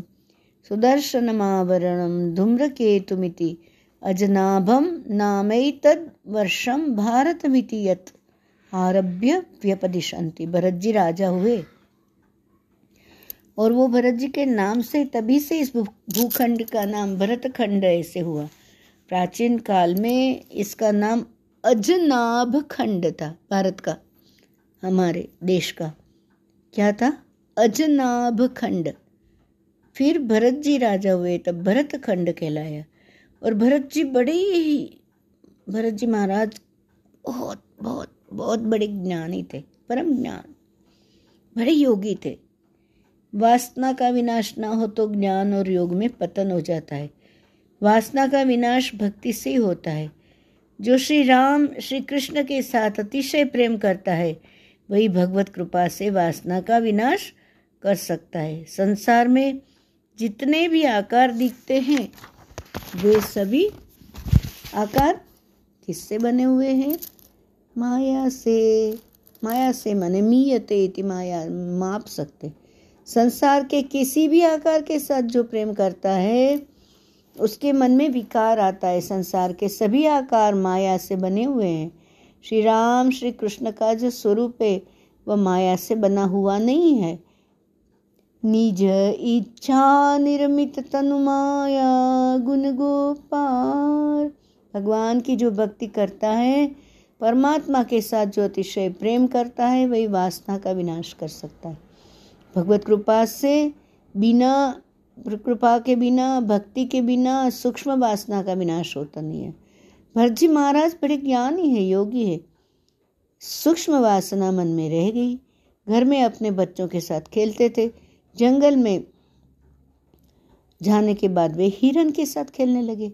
सुदर्शनमावरणं धूम्रकेतुमिति। अजनाभं नामैतद्वर्षं भारतमिति यत्। आरभ्य व्यपदिशंति भरत जी राजा हुए। और वो भरत जी के नाम से तभी से इस भूखंड का नाम भरतखंड ऐसे हुआ। प्राचीन काल में इसका नाम अजनाभ खंड था, भारत का, हमारे देश का। क्या था? अजनाभ खंड। फिर भरत जी राजा हुए, तब भरत खंड कहलाया। और भरत जी बड़े ही, भरत जी महाराज बहुत बहुत बहुत बड़े ज्ञानी थे, परम ज्ञान। बड़े योगी थे। वासना का विनाश ना हो तो ज्ञान और योग में पतन हो जाता है। वासना का विनाश भक्ति से होता है। जो श्री राम, श्री कृष्ण के साथ अतिशय प्रेम करता है, वही भगवत कृपा से वासना का विनाश कर सकता है। संसार में जितने भी आकार दिखते हैं, वे सभी आकार किससे बने हुए हैं? माया से। माया से माने मीयते इति माया, माप सकते। संसार के किसी भी आकार के साथ जो प्रेम करता है उसके मन में विकार आता है, संसार के सभी आकार माया से बने हुए हैं। श्री राम श्री कृष्ण का जो स्वरूप है, वह माया से बना हुआ नहीं है। निज इच्छा निर्मित तनु माया गुण गोपाल। भगवान की जो भक्ति करता है, परमात्मा के साथ जो अतिशय प्रेम करता है, वही वासना का विनाश कर सकता है। भगवत कृपा से बिना कृपा के बिना, भक्ति के बिना, सूक्ष्म वासना का विनाश होता नहीं है। भरत महाराज बड़े ज्ञानी है, योगी है। सूक्ष्म वासना मन में रह गई। घर में अपने बच्चों के साथ खेलते थे। जंगल में जाने के बाद वे हिरन के साथ खेलने लगे।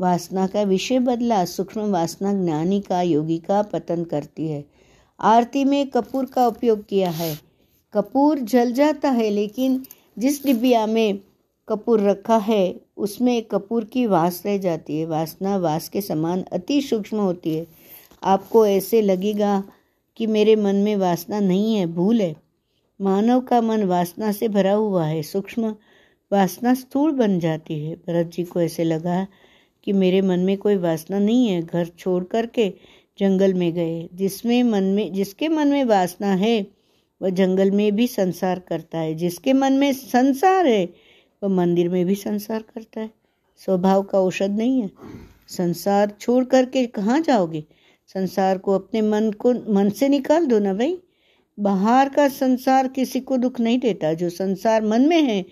वासना का विषय बदला। सूक्ष्म वासना ज्ञानी का, योगी का पतन करती है। आरती में कपूर का उपयोग किया है। कपूर जल जाता है, लेकिन जिस डिबिया में कपूर रखा है, उसमें कपूर की वास रह जाती है। वासना वास के समान अति सूक्ष्म होती है। आपको ऐसे लगेगा कि मेरे मन में वासना नहीं है, भूल है। मानव का मन वासना से भरा हुआ है, सूक्ष्म वासना स्थूल बन जाती है। भरत जी को ऐसे लगा कि मेरे मन में कोई वासना नहीं है। घर छोड़ करके जंगल में गए, जिसमें मन में, जिसके मन में वासना है, वह जंगल में भी संसार करता है। जिसके मन में संसार है वह मंदिर में भी संसार करता है। स्वभाव का औषध नहीं है। संसार छोड़ करके कहाँ जाओगे? संसार को अपने मन को, मन से निकाल दो ना भाई। बाहर का संसार किसी को दुख नहीं देता। जो संसार मन में है,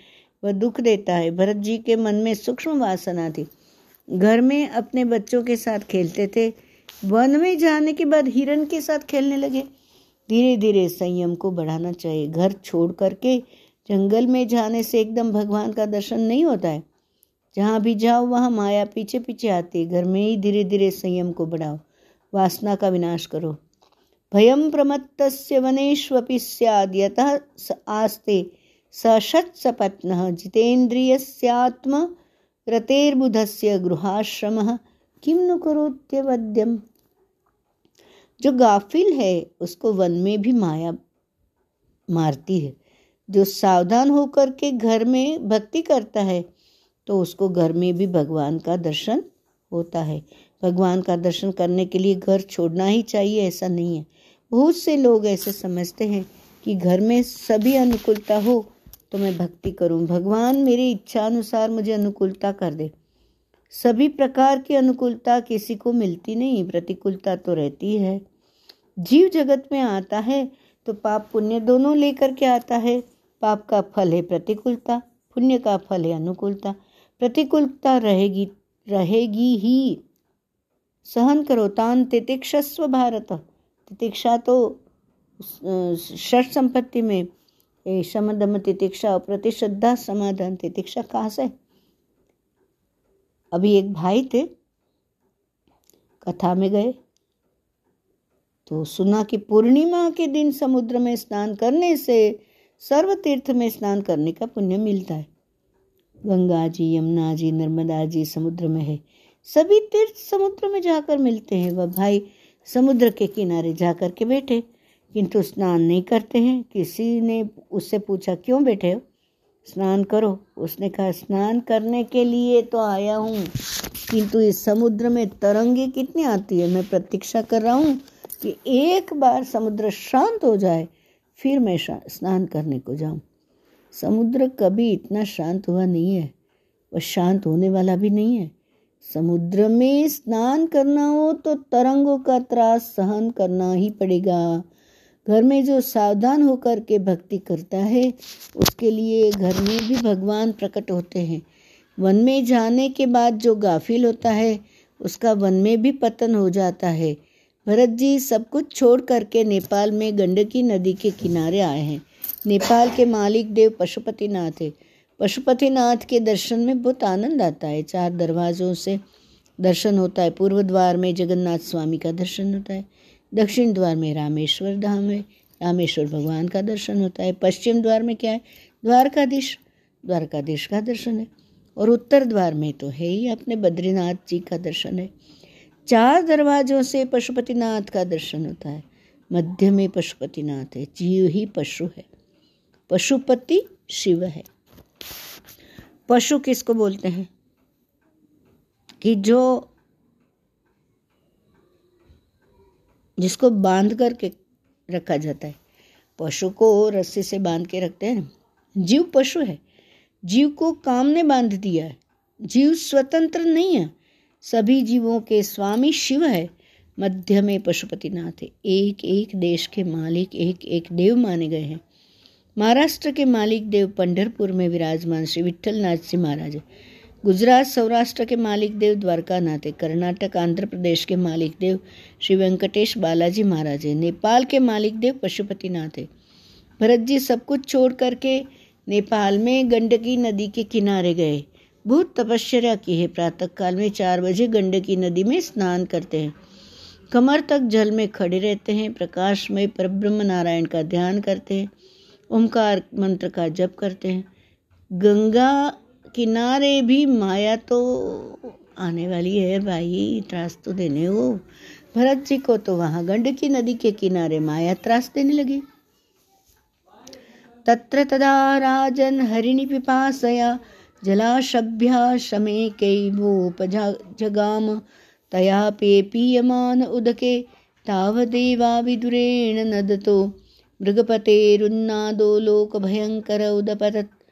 वह दुख देता है। भरत जी के मन में सूक्ष्म वासना थी। घर में अपने बच्चों के साथ खेलते थे। वन में जाने के बाद हिरन के साथ खेलने लगे। धीरे धीरे संयम को बढ़ाना चाहिए। घर छोड़ करके जंगल में जाने से एकदम भगवान का दर्शन नहीं होता है। जहाँ भी जाओ, वहाँ माया पीछे पीछे आती है। घर में ही धीरे धीरे संयम को बढ़ाओ। वासना का विनाश करो। भयम प्रमत्त वनेष्वपि सैद यतः आस्ते सशत सपत्न। जितेन्द्रियस्यात्म रतेर्बुधस्य गृहाश्रम। किम नु करोत्यवद्यम जो गाफिल है, उसको वन में भी माया मारती है। जो सावधान होकर के घर में भक्ति करता है तो उसको घर में भी भगवान का दर्शन होता है। भगवान का दर्शन करने के लिए घर छोड़ना ही चाहिए, ऐसा नहीं है। बहुत से लोग ऐसे समझते हैं कि घर में सभी अनुकूलता हो तो मैं भक्ति करूँ। भगवान मेरी इच्छा अनुसार मुझे अनुकूलता कर दे। सभी प्रकार की अनुकूलता किसी को मिलती नहीं, प्रतिकूलता तो रहती है। जीव जगत में आता है तो पाप पुण्य दोनों लेकर के आता है पाप का फल है प्रतिकूलता, पुण्य का फल है अनुकूलता। प्रतिकूलता रहेगी रहेगी ही। सहन करो, तान तितिक्षस्व भारत। तितिक्षा तो षठ संपत्ति में शमदम तितिक्षा और प्रतिश्रद्धा समाधान। तितिक्षा कहाँ से? अभी एक भाई थे, कथा में गए। तो सुना कि पूर्णिमा के दिन समुद्र में स्नान करने से सर्व तीर्थ में स्नान करने का पुण्य मिलता है। गंगा जी, यमुना जी, नर्मदा जी समुद्र में है। सभी तीर्थ समुद्र में जाकर मिलते हैं। वह भाई समुद्र के किनारे जाकर के बैठे। किंतु स्नान नहीं करते हैं। किसी ने उससे पूछा, क्यों बैठे हो? स्नान करो। उसने कहा, स्नान करने के लिए तो आया हूँ। किंतु इस समुद्र में तरंगे कितनी आती है? मैं प्रतीक्षा कर रहा हूँ कि एक बार समुद्र शांत हो जाए फिर मैं स्नान करने को जाऊँ। समुद्र कभी इतना शांत हुआ नहीं है वह शांत होने वाला भी नहीं है। समुद्र में स्नान करना हो तो तरंगों का त्रास सहन करना ही पड़ेगा। घर में जो सावधान होकर के भक्ति करता है, उसके लिए घर में भी भगवान प्रकट होते हैं। वन में जाने के बाद जो गाफिल होता है, उसका वन में भी पतन हो जाता है। भरत जी सब कुछ छोड़ करके नेपाल में गंडकी नदी के किनारे आए हैं। नेपाल के मालिक देव पशुपतिनाथ है। पशुपतिनाथ के दर्शन में बहुत आनंद आता है। चार दरवाज़ों से दर्शन होता है। पूर्व द्वार में जगन्नाथ स्वामी का दर्शन होता है। दक्षिण द्वार में रामेश्वर धाम है। रामेश्वर भगवान का दर्शन होता है। पश्चिम द्वार में क्या है? द्वारकाधीश। द्वारकाधीश का दर्शन है। और उत्तर द्वार में तो है ही अपने बद्रीनाथ जी का दर्शन है। चार दरवाजों से पशुपतिनाथ का दर्शन होता है। मध्य में पशुपतिनाथ है, जीव ही पशु है। पशुपति शिव है। पशु किसको बोलते हैं? कि जो जिसको बाँध करके रखा जाता है। पशु को रस्सी से बाँध के रखते हैं। जीव पशु है। जीव को काम ने बाँध दिया है। जीव स्वतंत्र नहीं है। सभी जीवों के स्वामी शिव है। मध्य में पशुपतिनाथ है। एक एक देश के मालिक, एक एक देव माने गए हैं। महाराष्ट्र के मालिक देव पंढरपुर में विराजमान श्री विठलनाथ जी महाराज है। गुजरात, सौराष्ट्र के मालिक देव द्वारकानाथ है। कर्नाटक, आंध्र प्रदेश के मालिक देव श्री वेंकटेश बालाजी महाराज है। नेपाल के मालिक देव पशुपतिनाथ है। भरत जी सब कुछ छोड़ करके नेपाल में गंडकी नदी के किनारे गए। बहुत तपश्चर्या की है। प्रातः काल में चार बजे गंडकी नदी में स्नान करते हैं। कमर तक जल में खड़े रहते हैं। प्रकाश में परब्रह्म नारायण का ध्यान करते हैं। ओंकार मंत्र का जप करते हैं। गंगा किनारे भी माया तो आने वाली है भाई। त्रास तो देने वो भरत जी को तो वहाँ गंडकी नदी के किनारे माया त्रास देने लगी। तत्र तदा राजन हरिणि पिपासया। जलाशभ्या शमे तया पे पीयमान उदके तावदेवा विदुरेण नदतो। मृगपतेरुन्नादो लोकभयङ्कर उदपतत्।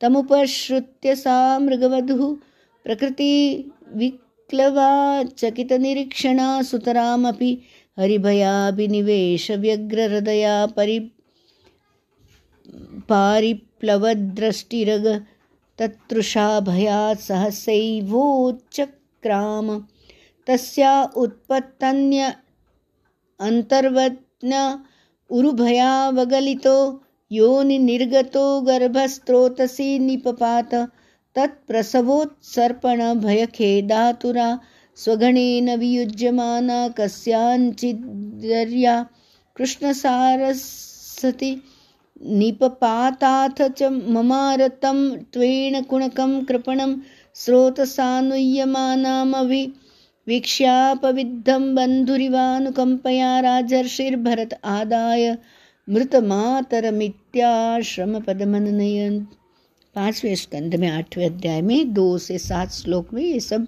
तमुपश्रुत्य सा मृगवधूः प्रकृतिविक्लवा चकितनिरीक्षणा सुतरामपि हरिभयाभिनिवेशव्यग्रहृदया परि पारिप्लवद्रष्टिरग तत्तृषा भयात् सहसैवोच्चक्राम तस्या उत्पत्तन्य अन्तर्वत्न उरुभयावगलितो योनिर्गतो गर्भस्त्रोतसी निपपात। तत्प्रसवोत्सर्पणभयखेदातुरा स्वगणेन वियुज्यमाना कस्याञ्चिद्या कृष्णसारसति निपपाताथ च ममारतं त्वेण कुणकं कृपणं स्रोतसानुय्यमानामभि वीक्ष्यापविद्धं बन्धुरिवानुकम्पया राजर्षिर्भरत आदाय मृतमातरमित्याश्रमपदमनयन पाँचवें स्कंद में आठवें अध्याय में दो से सात श्लोक में ये सब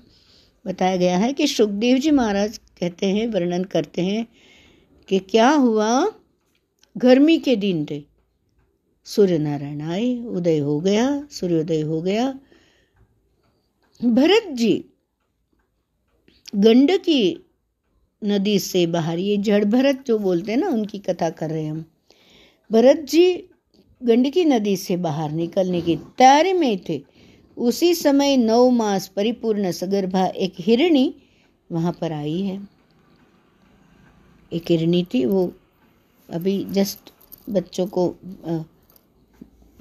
बताया गया है कि सुखदेव जी महाराज कहते हैं, वर्णन करते हैं कि क्या हुआ? गर्मी के दिन थे। सूर्य नारायण आए, उदय हो गया, सूर्योदय हो गया। भरत जी, गंडकी नदी से बाहर, ये जड़ भरत जो बोलते हैं ना, उनकी कथा कर रहे हैं हम। भरत जी, गंडकी नदी से बाहर निकलने की तैयारी में थे। उसी समय नौ मास परिपूर्ण सगर्भा एक हिरणी वहाँ पर आई है। एक हिरणी थी, वो अभी जस्ट बच्चों को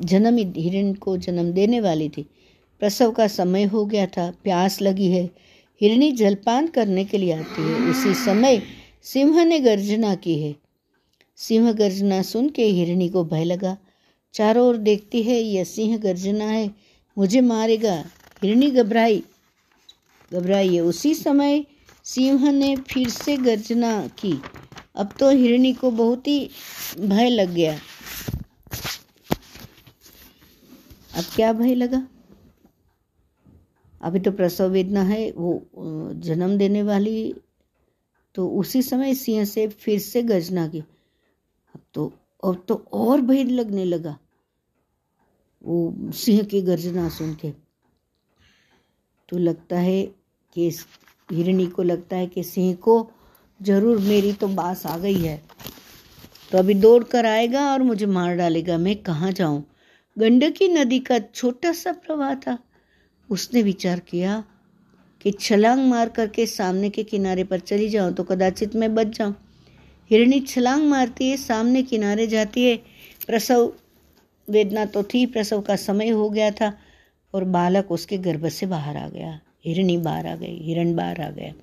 जन्म हिरण को जन्म देने वाली थी। प्रसव का समय हो गया था, प्यास लगी है। हिरणी जलपान करने के लिए आती है। उसी समय सिंह ने गर्जना की है। सिंह गर्जना सुन के हिरणी को भय लगा। चारों ओर देखती है, यह सिंह गर्जना है, मुझे मारेगा। हिरणी घबराई। घबराई है उसी समय सिंह ने फिर से गर्जना की। अब तो हिरणी को बहुत ही भय लग गया। अब क्या भय लगा? अभी तो प्रसव वेदना है, वो जन्म देने वाली तो उसी समय सिंह से फिर से गर्जना की। अब तो अब तो और भय लगने लगा, वो सिंह की गर्जना सुन के। तो लगता है कि हिरणी को लगता है कि सिंह को ज़रूर मेरी तो बास आ गई है। तो अभी दौड़ कर आएगा और मुझे मार डालेगा, मैं कहाँ जाऊँ? गंडकी नदी का छोटा सा प्रवाह था। उसने विचार किया कि छलांग मार करके सामने के किनारे पर चली जाऊँ तो कदाचित मैं बच जाऊँ। हिरणी छलांग मारती है, सामने किनारे जाती है। प्रसव वेदना तो थी, प्रसव का समय हो गया था और बालक उसके गर्भ से बाहर आ गया। हिरणी बाहर आ गई, हिरण बाहर आ गया।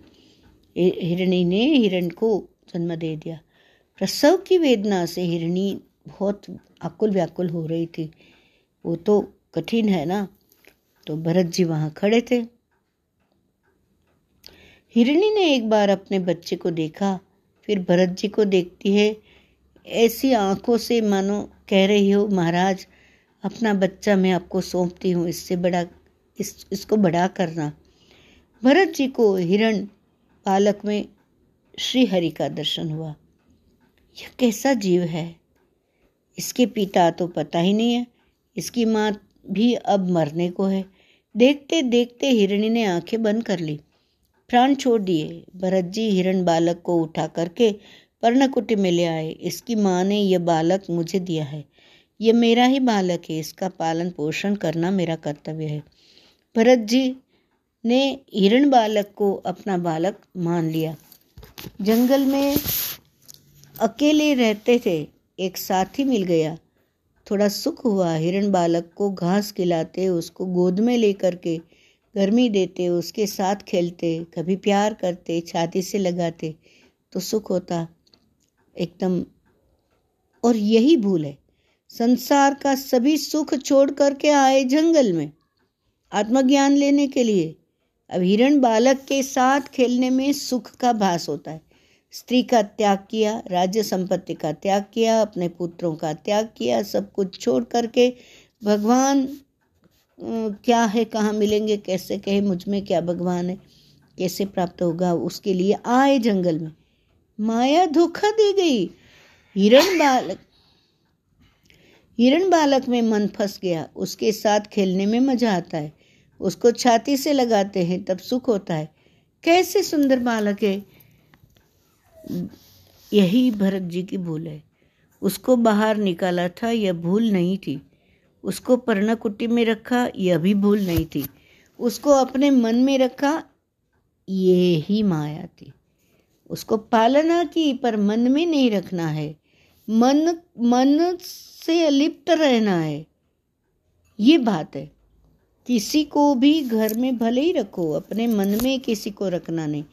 हिरणी ने हिरण को जन्म दे दिया। प्रसव की वेदना से हिरणी बहुत आकुल व्याकुल हो रही थी। वो तो कठिन है ना। तो भरत जी वहाँ खड़े थे। हिरणी ने एक बार अपने बच्चे को देखा, फिर भरत जी को देखती है, ऐसी आँखों से मानो कह रही हो, महाराज, अपना बच्चा मैं आपको सौंपती हूँ, इससे बड़ा, इस, इसको बड़ा करना। भरत जी को हिरण बालक में श्री हरि का दर्शन हुआ। यह कैसा जीव है? इसके पिता तो पता ही नहीं है। इसकी माँ भी अब मरने को है। देखते देखते हिरणी ने आँखें बंद कर ली। प्राण छोड़ दिए। भरत जी हिरण बालक को उठा करके पर्णकुटी में ले आए। इसकी माँ ने यह बालक मुझे दिया है। यह मेरा ही बालक है। इसका पालन पोषण करना मेरा कर्तव्य है। भरत जी ने हिरण बालक को अपना बालक मान लिया। जंगल में अकेले रहते थे। एक साथी मिल गया। थोड़ा सुख हुआ। हिरण बालक को घास खिलाते, उसको गोद में लेकर के गर्मी देते, उसके साथ खेलते, कभी प्यार करते, छाती से लगाते तो सुख होता एकदम। और यही भूल है। संसार का सभी सुख छोड़ करके आए जंगल में, आत्मज्ञान लेने के लिए। अब हिरण बालक के साथ खेलने में सुख का भास होता है। स्त्री का त्याग किया, राज्य संपत्ति का त्याग किया, अपने पुत्रों का त्याग किया, सब कुछ छोड़ करके भगवान क्या है, कहाँ मिलेंगे, कैसे कहे, मुझमें क्या भगवान है, कैसे प्राप्त होगा, उसके लिए आए जंगल में। माया धोखा दे गई। हिरण बालक हिरण बालक में मन फंस गया, उसके साथ खेलने में मज़ा आता है, उसको छाती से लगाते हैं, तब सुख होता है। कैसे सुंदर बालक है यही भरत जी की भूल है। उसको बाहर निकाला था, यह भूल नहीं थी। उसको पर्णकुटी में रखा, यह भी भूल नहीं थी। उसको अपने मन में रखा, ये ही माया थी। उसको पालना की, पर मन में नहीं रखना है। मन मन से अलिप्त रहना है। ये बात है। किसी को भी घर में भले ही रखो, अपने मन में किसी को रखना नहीं।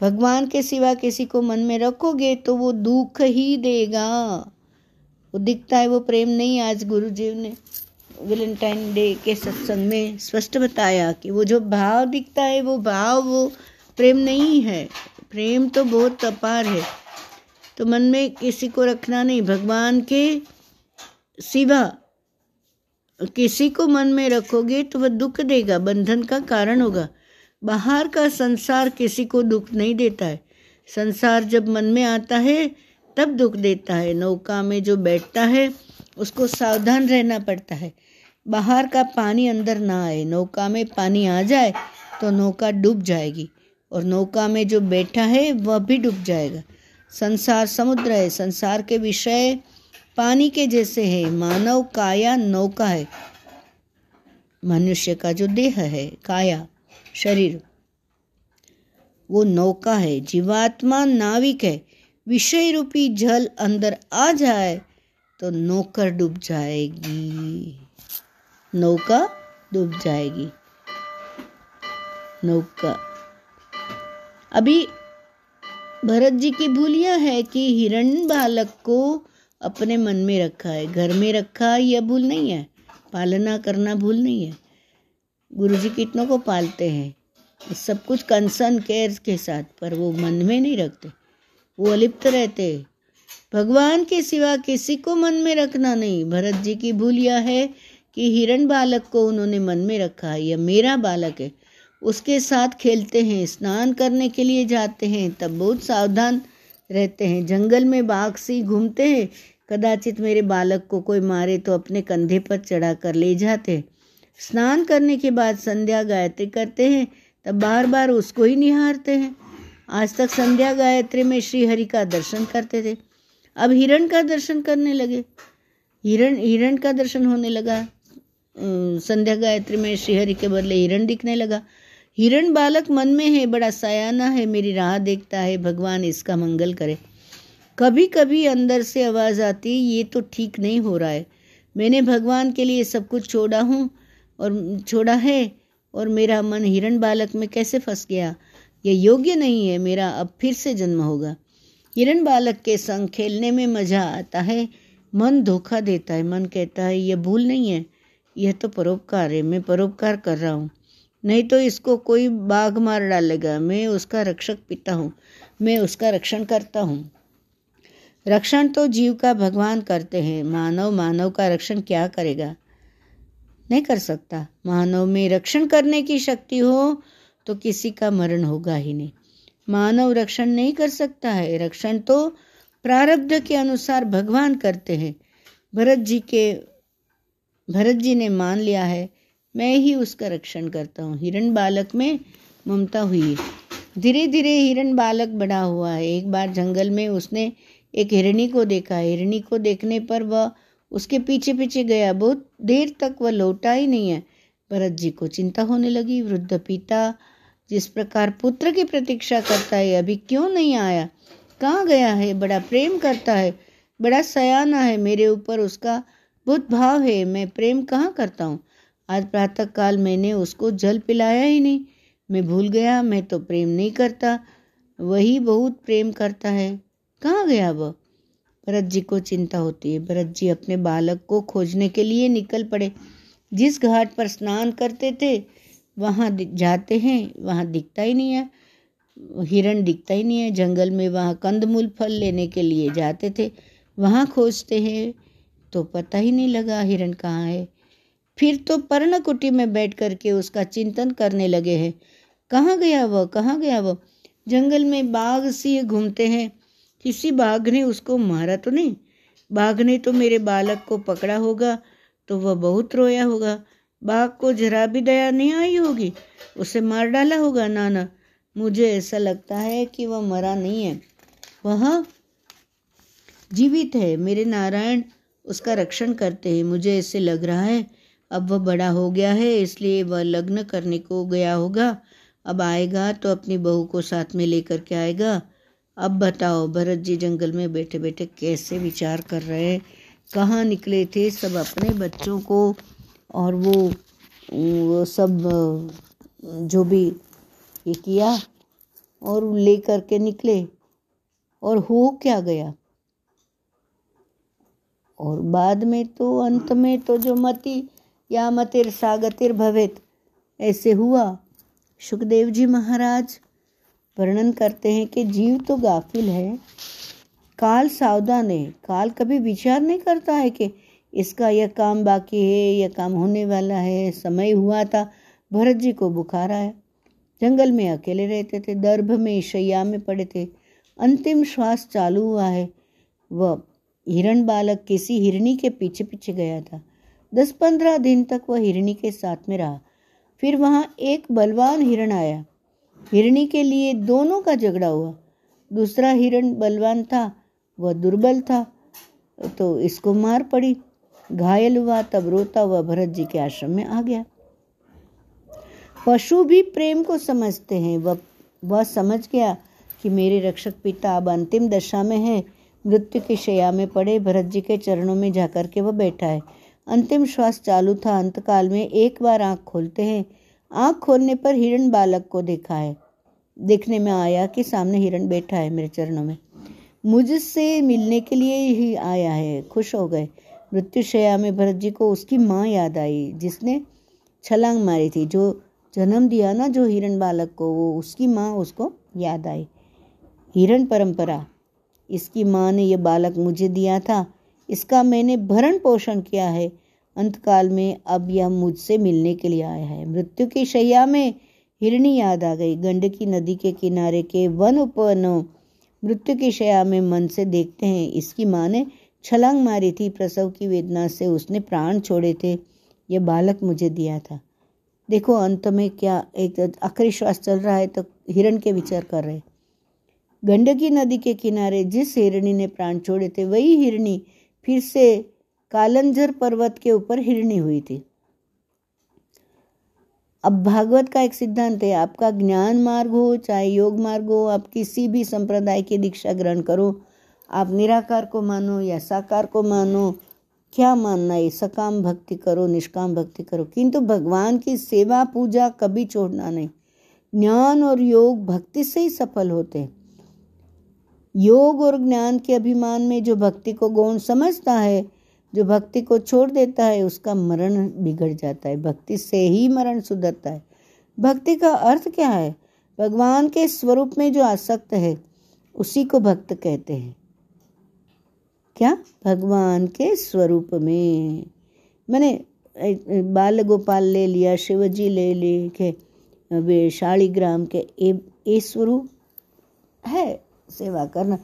भगवान के सिवा किसी को मन में रखोगे तो वो दुख ही देगा। वो दिखता है, वो प्रेम नहीं आज गुरु जी ने। वेलेंटाइन डे के सत्संग में स्पष्ट बताया कि वो जो भाव दिखता है, वो भाव, वो प्रेम नहीं है। प्रेम तो बहुत अपार है। तो मन में किसी को रखना नहीं। भगवान के सिवा किसी को मन में रखोगे तो वह दुख देगा, बंधन का कारण होगा। बाहर का संसार किसी को दुख नहीं देता है। संसार जब मन में आता है, तब दुख देता है। नौका में जो बैठता है, उसको सावधान रहना पड़ता है। बाहर का पानी अंदर ना आए। नौका में पानी आ जाए तो नौका डूब जाएगी। और नौका में जो बैठा है, वह भी डूब जाएगा। संसार समुद्र है। संसार के विषय पानी के जैसे है। मानव काया नौका है। मनुष्य का जो देह है, काया। शरीर। वो नौका है, जीवात्मा नाविक है। विषय रूपी जल अंदर आ जाए तो नौकर डूब जाएगी। नौका डूब जाएगी। नौका। अभी भरत जी की भूल यह है कि हिरण बालक को अपने मन में रखा है। घर में रखा यह भूल नहीं है। पालना करना भूल नहीं है। गुरु जी कितनों को पालते हैं? सब कुछ कंसर्न केयर के साथ, पर वो मन में नहीं रखते। वो अलिप्त रहते। भगवान के सिवा किसी को मन में रखना नहीं। भरत जी की भूल यह है कि हिरण बालक को उन्होंने मन में रखा है यह मेरा बालक है, उसके साथ खेलते हैं, स्नान करने के लिए जाते हैं, तब बहुत सावधान रहते हैं। जंगल में बाघ सी घूमते हैं, कदाचित मेरे बालक को कोई मारे तो अपने कंधे पर चढ़ा कर ले जाते स्नान करने के बाद संध्या गायत्री करते हैं, तब बार बार उसको ही निहारते हैं। आज तक संध्या गायत्री में श्री हरि का दर्शन करते थे। अब हिरण का दर्शन करने लगे। हिरण हिरण का दर्शन होने लगा। संध्या गायत्री में श्रीहरि के बदले हिरण दिखने लगा। हिरण बालक मन में है, बड़ा सयाना है, मेरी राह देखता है, भगवान इसका मंगल करे। कभी कभी अंदर से आवाज़ आती, ये तो ठीक नहीं हो रहा है। मैंने भगवान के लिए सब कुछ छोड़ा हूँ और छोड़ा है, और मेरा मन हिरण बालक में कैसे फंस गया? यह योग्य नहीं है, मेरा अब फिर से जन्म होगा। हिरण बालक के संग खेलने में मज़ा आता है, मन धोखा देता है। मन कहता है यह भूल नहीं है, यह तो परोपकार है, मैं परोपकार कर रहा हूँ। नहीं तो इसको कोई बाघ मार डालेगा, मैं उसका रक्षक पिता हूँ, मैं उसका रक्षण करता हूँ। रक्षण तो जीव का भगवान करते हैं, मानव मानव का रक्षण क्या करेगा? नहीं कर सकता। मानव में रक्षण करने की शक्ति हो तो किसी का मरण होगा ही नहीं। मानव रक्षण नहीं कर सकता है। रक्षण तो प्रारब्ध के अनुसार भगवान करते हैं। भरत जी के, भरत जी ने मान लिया है, मैं ही उसका रक्षण करता हूँ। हिरण बालक में ममता हुई धीरे धीरे हिरण बालक बड़ा हुआ है। एक बार जंगल में उसने एक हिरणी को देखा। हिरणी को देखने पर वह उसके पीछे पीछे गया। बहुत देर तक वह लौटा ही नहीं है। भरत जी को चिंता होने लगी। वृद्ध पिता जिस प्रकार पुत्र की प्रतीक्षा करता है, अभी क्यों नहीं आया? कहाँ गया है? बड़ा प्रेम करता है, बड़ा सयाना है। मेरे ऊपर उसका बहुत भाव है। मैं प्रेम कहाँ करता हूँ? आज प्रातः काल मैंने उसको जल पिलाया ही नहीं। मैं भूल गया। मैं तो प्रेम नहीं करता। वही बहुत प्रेम करता है। कहाँ गया वह? भरत जी को चिंता होती है। भरत जी अपने बालक को खोजने के लिए निकल पड़े। जिस घाट पर स्नान करते थे, वहाँ जाते हैं, वहाँ दिखता ही नहीं है। हिरण दिखता ही नहीं है। जंगल में वहाँ कंदमूल फल लेने के लिए जाते थे। वहाँ खोजते हैं तो पता ही नहीं लगा हिरण कहाँ है। फिर तो पर्णकुटी में बैठ करके उसका चिंतन करने लगे हैं। कहाँ गया वह? कहाँ गया वह? जंगल में बाघ सी घूमते हैं। किसी बाघ ने उसको मारा तो नहीं? बाघ ने तो मेरे बालक को पकड़ा होगा तो वह बहुत रोया होगा। बाघ को जरा भी दया नहीं आई होगी, उसे मार डाला होगा नाना। मुझे ऐसा लगता है कि वह मरा नहीं है। वह जीवित है। मेरे नारायण उसका रक्षण करते हैं। मुझे ऐसे लग रहा है। अब वह बड़ा हो गया है, इसलिए वह लग्न करने को गया होगा। अब आएगा तो अपनी बहू को साथ में लेकर के आएगा। अब बताओ, भरत जी जंगल में बैठे बैठे कैसे विचार कर रहे कहाँ निकले थे सब अपने बच्चों को और वो वो सब, जो भी ये किया और ले कर के निकले? और हो क्या गया? और बाद में तो अंत में तो जो मति, या मतिर सागतिर भवित, ऐसे हुआ? सुखदेव जी महाराज वर्णन करते हैं कि जीव तो गाफिल है। काल सावधान है काल कभी विचार नहीं करता है कि इसका यह काम बाकी है, यह काम होने वाला है, समय हुआ था, भरत जी को बुखार आया। जंगल में अकेले रहते थे, दर्भ में, शैया में पड़े थे। अंतिम श्वास चालू हुआ है। वह हिरण बालक किसी हिरणी के पीछे पीछे गया था। दस पंद्रह दिन तक वह हिरणी के साथ में रहा। फिर वहाँ एक बलवान हिरण आया। हिरणी के लिए दोनों का झगड़ा हुआ। दूसरा हिरण बलवान था, वह दुर्बल था तो इसको मार पड़ी। घायल हुआ, तब रोता हुआ भरत जी के आश्रम में आ गया। पशु भी प्रेम को समझते हैं। वह वह समझ गया कि मेरे रक्षक पिता अब अंतिम दशा में है। मृत्यु की शया में पड़े भरत जी के चरणों में जाकर के वह बैठा है। अंतिम श्वास चालू था। अंतकाल में एक बार आँख खोलते हैं। आँख खोलने पर हिरण बालक को देखा है। देखने में आया कि सामने हिरण बैठा है मेरे चरणों में। मुझसे मिलने के लिए ही आया है। खुश हो गए। मृत्युशया में भरत जी को उसकी माँ याद आई, जिसने छलांग मारी थी। जो जन्म दिया ना, जो हिरण बालक को, वो उसकी माँ उसको याद आई। हिरण परंपरा। इसकी माँ ने यह बालक मुझे दिया था। इसका मैंने भरण पोषण किया है। अंतकाल में अब यह मुझसे मिलने के लिए आया है। मृत्यु की शैया में हिरणी याद आ गई। गंडकी नदी के किनारे के वन उपवनों मृत्यु की शया में मन से देखते हैं। इसकी माँ ने छलांग मारी थी। प्रसव की वेदना से उसने प्राण छोड़े थे। यह बालक मुझे दिया था। देखो, अंत में क्या एक आखिरी श्वास चल रहा है तो हिरण के विचार कर रहे गंडकी नदी के किनारे जिस हिरणी ने प्राण छोड़े थे, वही हिरणी फिर से कालंजर पर्वत के ऊपर हिरणी हुई थी। अब भागवत का एक सिद्धांत है, आपका ज्ञान मार्ग हो, चाहे योग मार्ग हो, आप किसी भी संप्रदाय की दीक्षा ग्रहण करो, आप निराकार को मानो या साकार को मानो, क्या मानना है? सकाम भक्ति करो, निष्काम भक्ति करो, किंतु भगवान की सेवा, पूजा कभी छोड़ना नहीं। ज्ञान और योग भक्ति से ही सफल होते हैं। योग और ज्ञान के अभिमान में जो भक्ति को गौण समझता है जो भक्ति को छोड़ देता है, उसका मरण बिगड़ जाता है। भक्ति से ही मरण सुधरता है। भक्ति का अर्थ क्या है? भगवान के स्वरूप में जो आसक्त है, उसी को भक्त कहते हैं। क्या? भगवान के स्वरूप में। मैंने बाल गोपाल ले लिया, शिवजी ले ले वे शालीग्राम के ए स्वरूप है सेवा करना।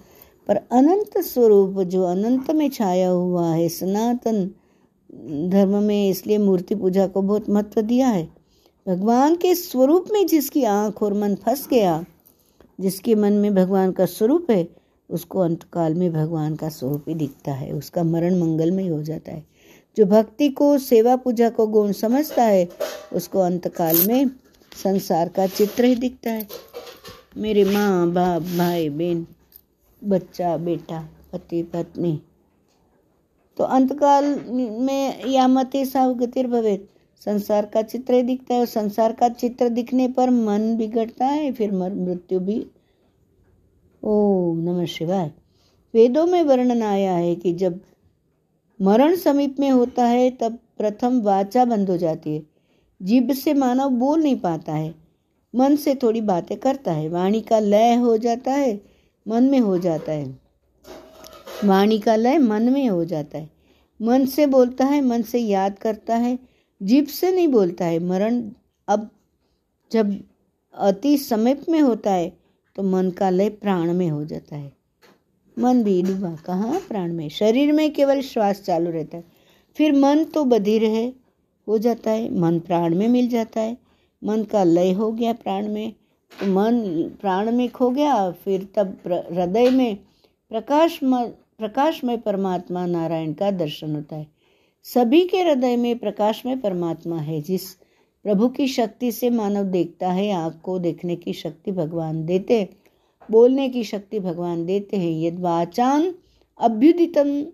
पर अनंत स्वरूप जो अनंत में छाया हुआ है, सनातन धर्म में इसलिए मूर्ति पूजा को बहुत महत्व दिया है। भगवान के स्वरूप में जिसकी आँख और मन फंस गया, जिसके मन में भगवान का स्वरूप है, उसको अंतकाल में भगवान का स्वरूप ही दिखता है, उसका मरण मंगलमय हो जाता है। जो भक्ति को, सेवा पूजा को गुण समझता है, उसको अंतकाल में संसार का चित्र ही दिखता है। मेरे माँ, बाप, भाई, बहन बच्चा, बेटा, पति, पत्नी। तो अंतकाल में यामती सावगतिर भवे। संसार का चित्र दिखता है और संसार का चित्र दिखने पर मन बिगड़ता है, फिर मृत्यु भी। ओम नमः शिवाय। वेदों में वर्णन आया है कि जब मरण समीप में होता है, तब प्रथम वाचा बंद हो जाती है। जीभ से मानव बोल नहीं पाता है। मन से थोड़ी बातें करता है। वाणी का लय हो जाता है। मन में हो जाता है। वाणी का लय मन में हो जाता है। मन से बोलता है, मन से याद करता है, जीभ से नहीं बोलता है। मरण अब जब अति समीप में होता है तो मन का लय प्राण में हो जाता है। मन भी डूबा, कहाँ? प्राण में। शरीर में केवल श्वास चालू रहता है। फिर मन तो बधिर है, हो जाता है। मन प्राण में मिल जाता है। मन का लय हो गया प्राण में। मन प्राण में खो गया, फिर तब हृदय में प्रकाश प्रकाश में परमात्मा नारायण का दर्शन होता है। सभी के हृदय में प्रकाश में परमात्मा है, जिस प्रभु की शक्ति से मानव देखता है, आँख को देखने की शक्ति भगवान देते हैं, बोलने की शक्ति भगवान देते हैं। यद वाचान अभ्युदितम,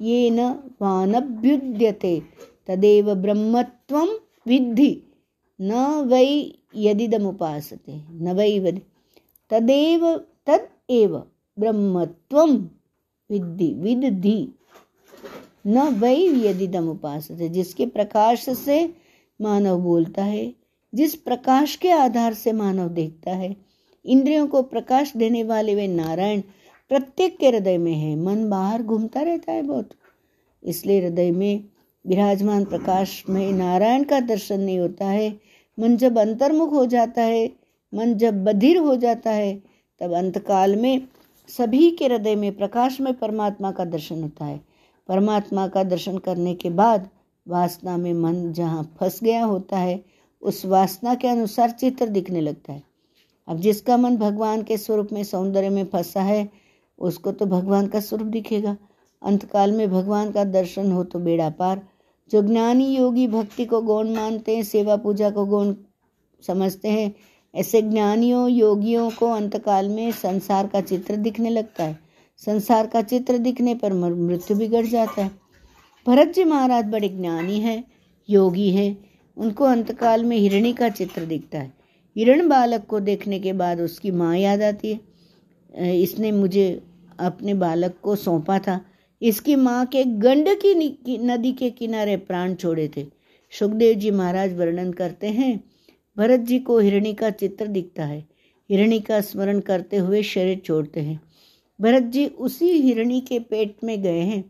ये न वानभ्युद्यते, तदेव ब्रह्मत्व विद्धि, न वै यदिदमुपासते, न वै वदि तदेव तद एव ब्रह्मत्व विद्धि विद्धि। न वै यदिदम उपासते जिसके प्रकाश से मानव बोलता है, जिस प्रकाश के आधार से मानव देखता है, इंद्रियों को प्रकाश देने वाले वे नारायण प्रत्येक के हृदय में है, मन बाहर घूमता रहता है बहुत। इसलिए हृदय में विराजमान प्रकाश में नारायण का दर्शन नहीं होता है मन जब अंतर्मुख हो जाता है, मन जब बधिर हो जाता है, तब अंतकाल में सभी के हृदय में प्रकाश में परमात्मा का दर्शन होता है। परमात्मा का दर्शन करने के बाद वासना में मन जहाँ फंस गया होता है, उस वासना के अनुसार चित्र दिखने लगता है। अब जिसका मन भगवान के स्वरूप में सौंदर्य में फंसा है, उसको तो भगवान का स्वरूप दिखेगा। अंतकाल में भगवान का दर्शन हो तो बेड़ा पार जो ज्ञानी योगी भक्ति को गौण मानते हैं, सेवा पूजा को गौण समझते हैं, ऐसे ज्ञानियों, योगियों को अंतकाल में संसार का चित्र दिखने लगता है। संसार का चित्र दिखने पर मृत्यु बिगड़ जाता है। भरत जी महाराज बड़े ज्ञानी हैं, योगी हैं। उनको अंतकाल में हिरणी का चित्र दिखता है। हिरण बालक को देखने के बाद उसकी माँ याद आती है। इसने मुझे अपने बालक को सौंपा था। इसकी माँ के गंडकी नदी के किनारे प्राण छोड़े थे। सुखदेव जी महाराज वर्णन करते हैं, भरत जी को हिरणी का चित्र दिखता है। हिरणी का स्मरण करते हुए शरीर छोड़ते हैं। भरत जी उसी हिरणी के पेट में गए हैं।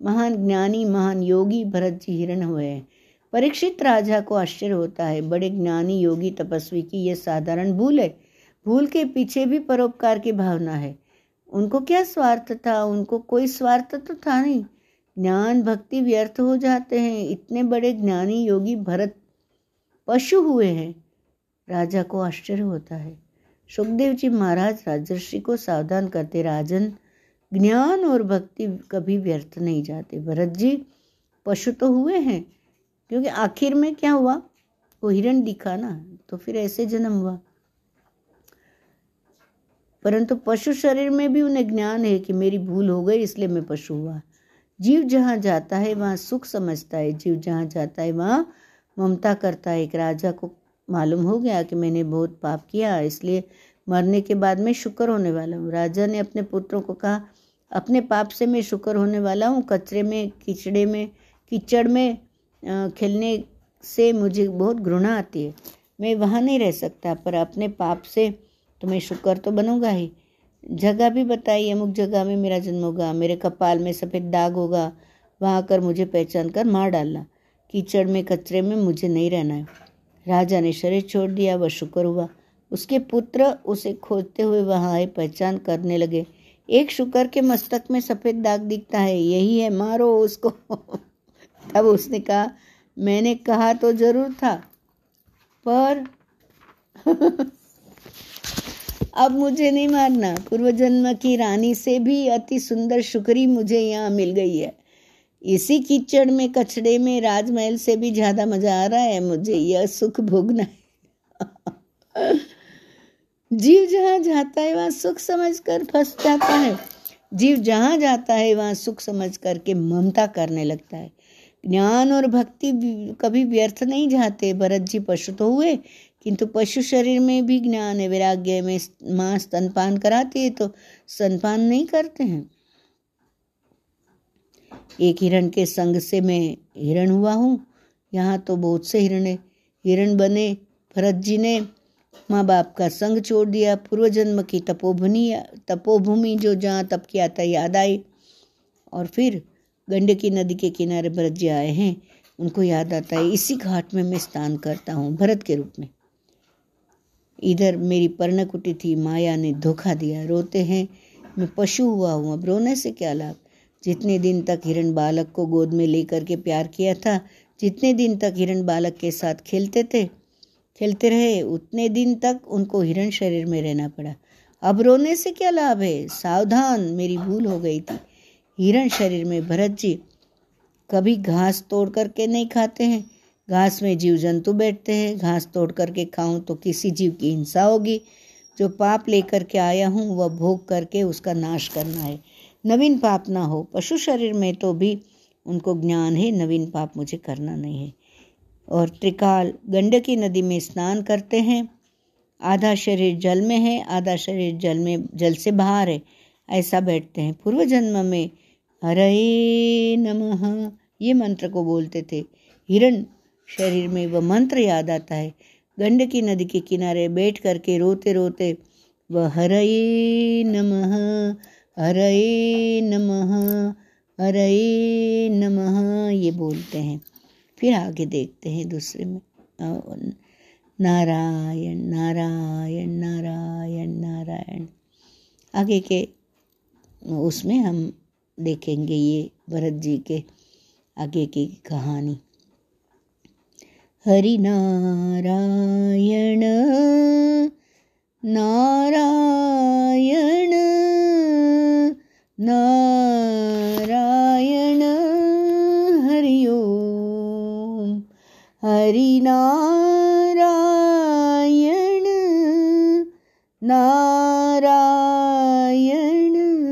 महान ज्ञानी, महान योगी भरत जी हिरण हुए हैं। परीक्षित राजा को आश्चर्य होता है। बड़े ज्ञानी योगी तपस्वी की यह साधारण भूल है। भूल के पीछे भी परोपकार की भावना है। उनको क्या स्वार्थ था? उनको कोई स्वार्थ तो था नहीं। ज्ञान, भक्ति व्यर्थ हो जाते हैं। इतने बड़े ज्ञानी योगी भरत पशु हुए हैं। राजा को आश्चर्य होता है। सुखदेव जी महाराज राजर्षि को सावधान करते। राजन, ज्ञान और भक्ति कभी व्यर्थ नहीं जाते। भरत जी, पशु तो हुए हैं, क्योंकि आखिर में क्या हुआ? वो हिरण दिखा ना तो फिर ऐसे जन्म हुआ। परंतु पशु शरीर में भी उन्हें ज्ञान है कि मेरी भूल हो गई, इसलिए मैं पशु हुआ। जीव जहाँ जाता है, वहाँ सुख समझता है। जीव जहाँ जाता है, वहाँ ममता करता है। एक राजा को मालूम हो गया कि मैंने बहुत पाप किया, इसलिए मरने के बाद मैं शुक्र होने वाला हूँ। राजा ने अपने पुत्रों को कहा, अपने पाप से मैं शुक्र होने वाला हूँ। कचरे में, कीचड़े में, कीचड़ में खेलने से मुझे बहुत घृणा आती है। मैं वहाँ नहीं रह सकता, पर अपने पाप से तो मैं शुक्र तो बनूँगा ही। जगह भी बताई, अमुक जगह में मेरा जन्म होगा, मेरे कपाल में सफ़ेद दाग होगा, वहाँ कर मुझे पहचान कर मार डालना। कीचड़ में, कचरे में मुझे नहीं रहना है। राजा ने शरीर छोड़ दिया, वह शुक्र हुआ। उसके पुत्र उसे खोजते हुए वहाँ आए, पहचान करने लगे। एक शुक्र के मस्तक में सफ़ेद दाग दिखता है, यही है, मारो उसको। तब उसने कहा, मैंने कहा तो ज़रूर था, पर अब मुझे नहीं मारना। पूर्व जन्म की रानी से भी अति सुंदर शुक्री मुझे यहाँ मिल गई है। इसी कीचड़ में, कचड़े में, राजमहल से भी ज़्यादा मज़ा आ रहा है मुझे। यह सुख भोगना है। जीव जहाँ जाता है, वहाँ सुख समझकर फंस जाता है। जीव जहाँ जाता है, वहाँ सुख समझ करके ममता करने लगता है। ज्ञान और भक्ति कभी व्यर्थ नहीं जाते। भरत जी पशु तो हुए। किंतु पशु शरीर में भी ज्ञान है, वैराग्य में माँ स्तनपान कराती है तो स्तनपान नहीं करते हैं। एक हिरण के संग से मैं हिरण हुआ हूँ, यहाँ तो बहुत से हिरण है। हिरण बने, भरत जी ने माँ बाप का संग छोड़ दिया, पूर्व जन्म की तपोभूमि तपोभूमि जो जहाँ तप किया था याद आई। और फिर गंडकी नदी के किनारे भरत जी आए हैं, उनको याद आता है, इसी घाट में मैं स्नान करता हूँ, भरत के रूप में। इधर मेरी पर्णकुटी थी, माया ने धोखा दिया। रोते हैं, मैं पशु हुआ हूँ। अब रोने से क्या लाभ? जितने दिन तक हिरण बालक को गोद में लेकर के प्यार किया था, जितने दिन तक हिरण बालक के साथ खेलते थे, खेलते रहे, उतने दिन तक उनको हिरण शरीर में रहना पड़ा। अब रोने से क्या लाभ है? सावधान, मेरी भूल हो गई थी। हिरण शरीर में भरत जी कभी घास तोड़ करके नहीं खाते हैं। घास में जीव जंतु बैठते हैं, घास तोड़ करके खाऊं तो किसी जीव की हिंसा होगी। जो पाप लेकर के आया हूँ, वह भोग करके उसका नाश करना है। नवीन पाप ना हो, पशु शरीर में तो भी उनको ज्ञान है, नवीन पाप मुझे करना नहीं है। और त्रिकाल, गंडकी नदी में स्नान करते हैं। आधा शरीर जल में है, आधा शरीर जल में, जल से बाहर है। ऐसा बैठते हैं। पूर्व जन्म में हरे नमः, ये मंत्र को बोलते थे। हिरण शरीर में वह मंत्र याद आता है। गंडकी नदी के किनारे बैठ करके रोते रोते वह हरये नमः हरये नमः हरये नमः ये बोलते हैं। फिर आगे देखते हैं दूसरे में। नारायण नारायण नारायण नारायण। आगे के उसमें हम देखेंगे ये भरत जी के आगे की कहानी। हरिनारायण। नारायण। नारायण। हरि ओम। हरिनारायण। नारायण।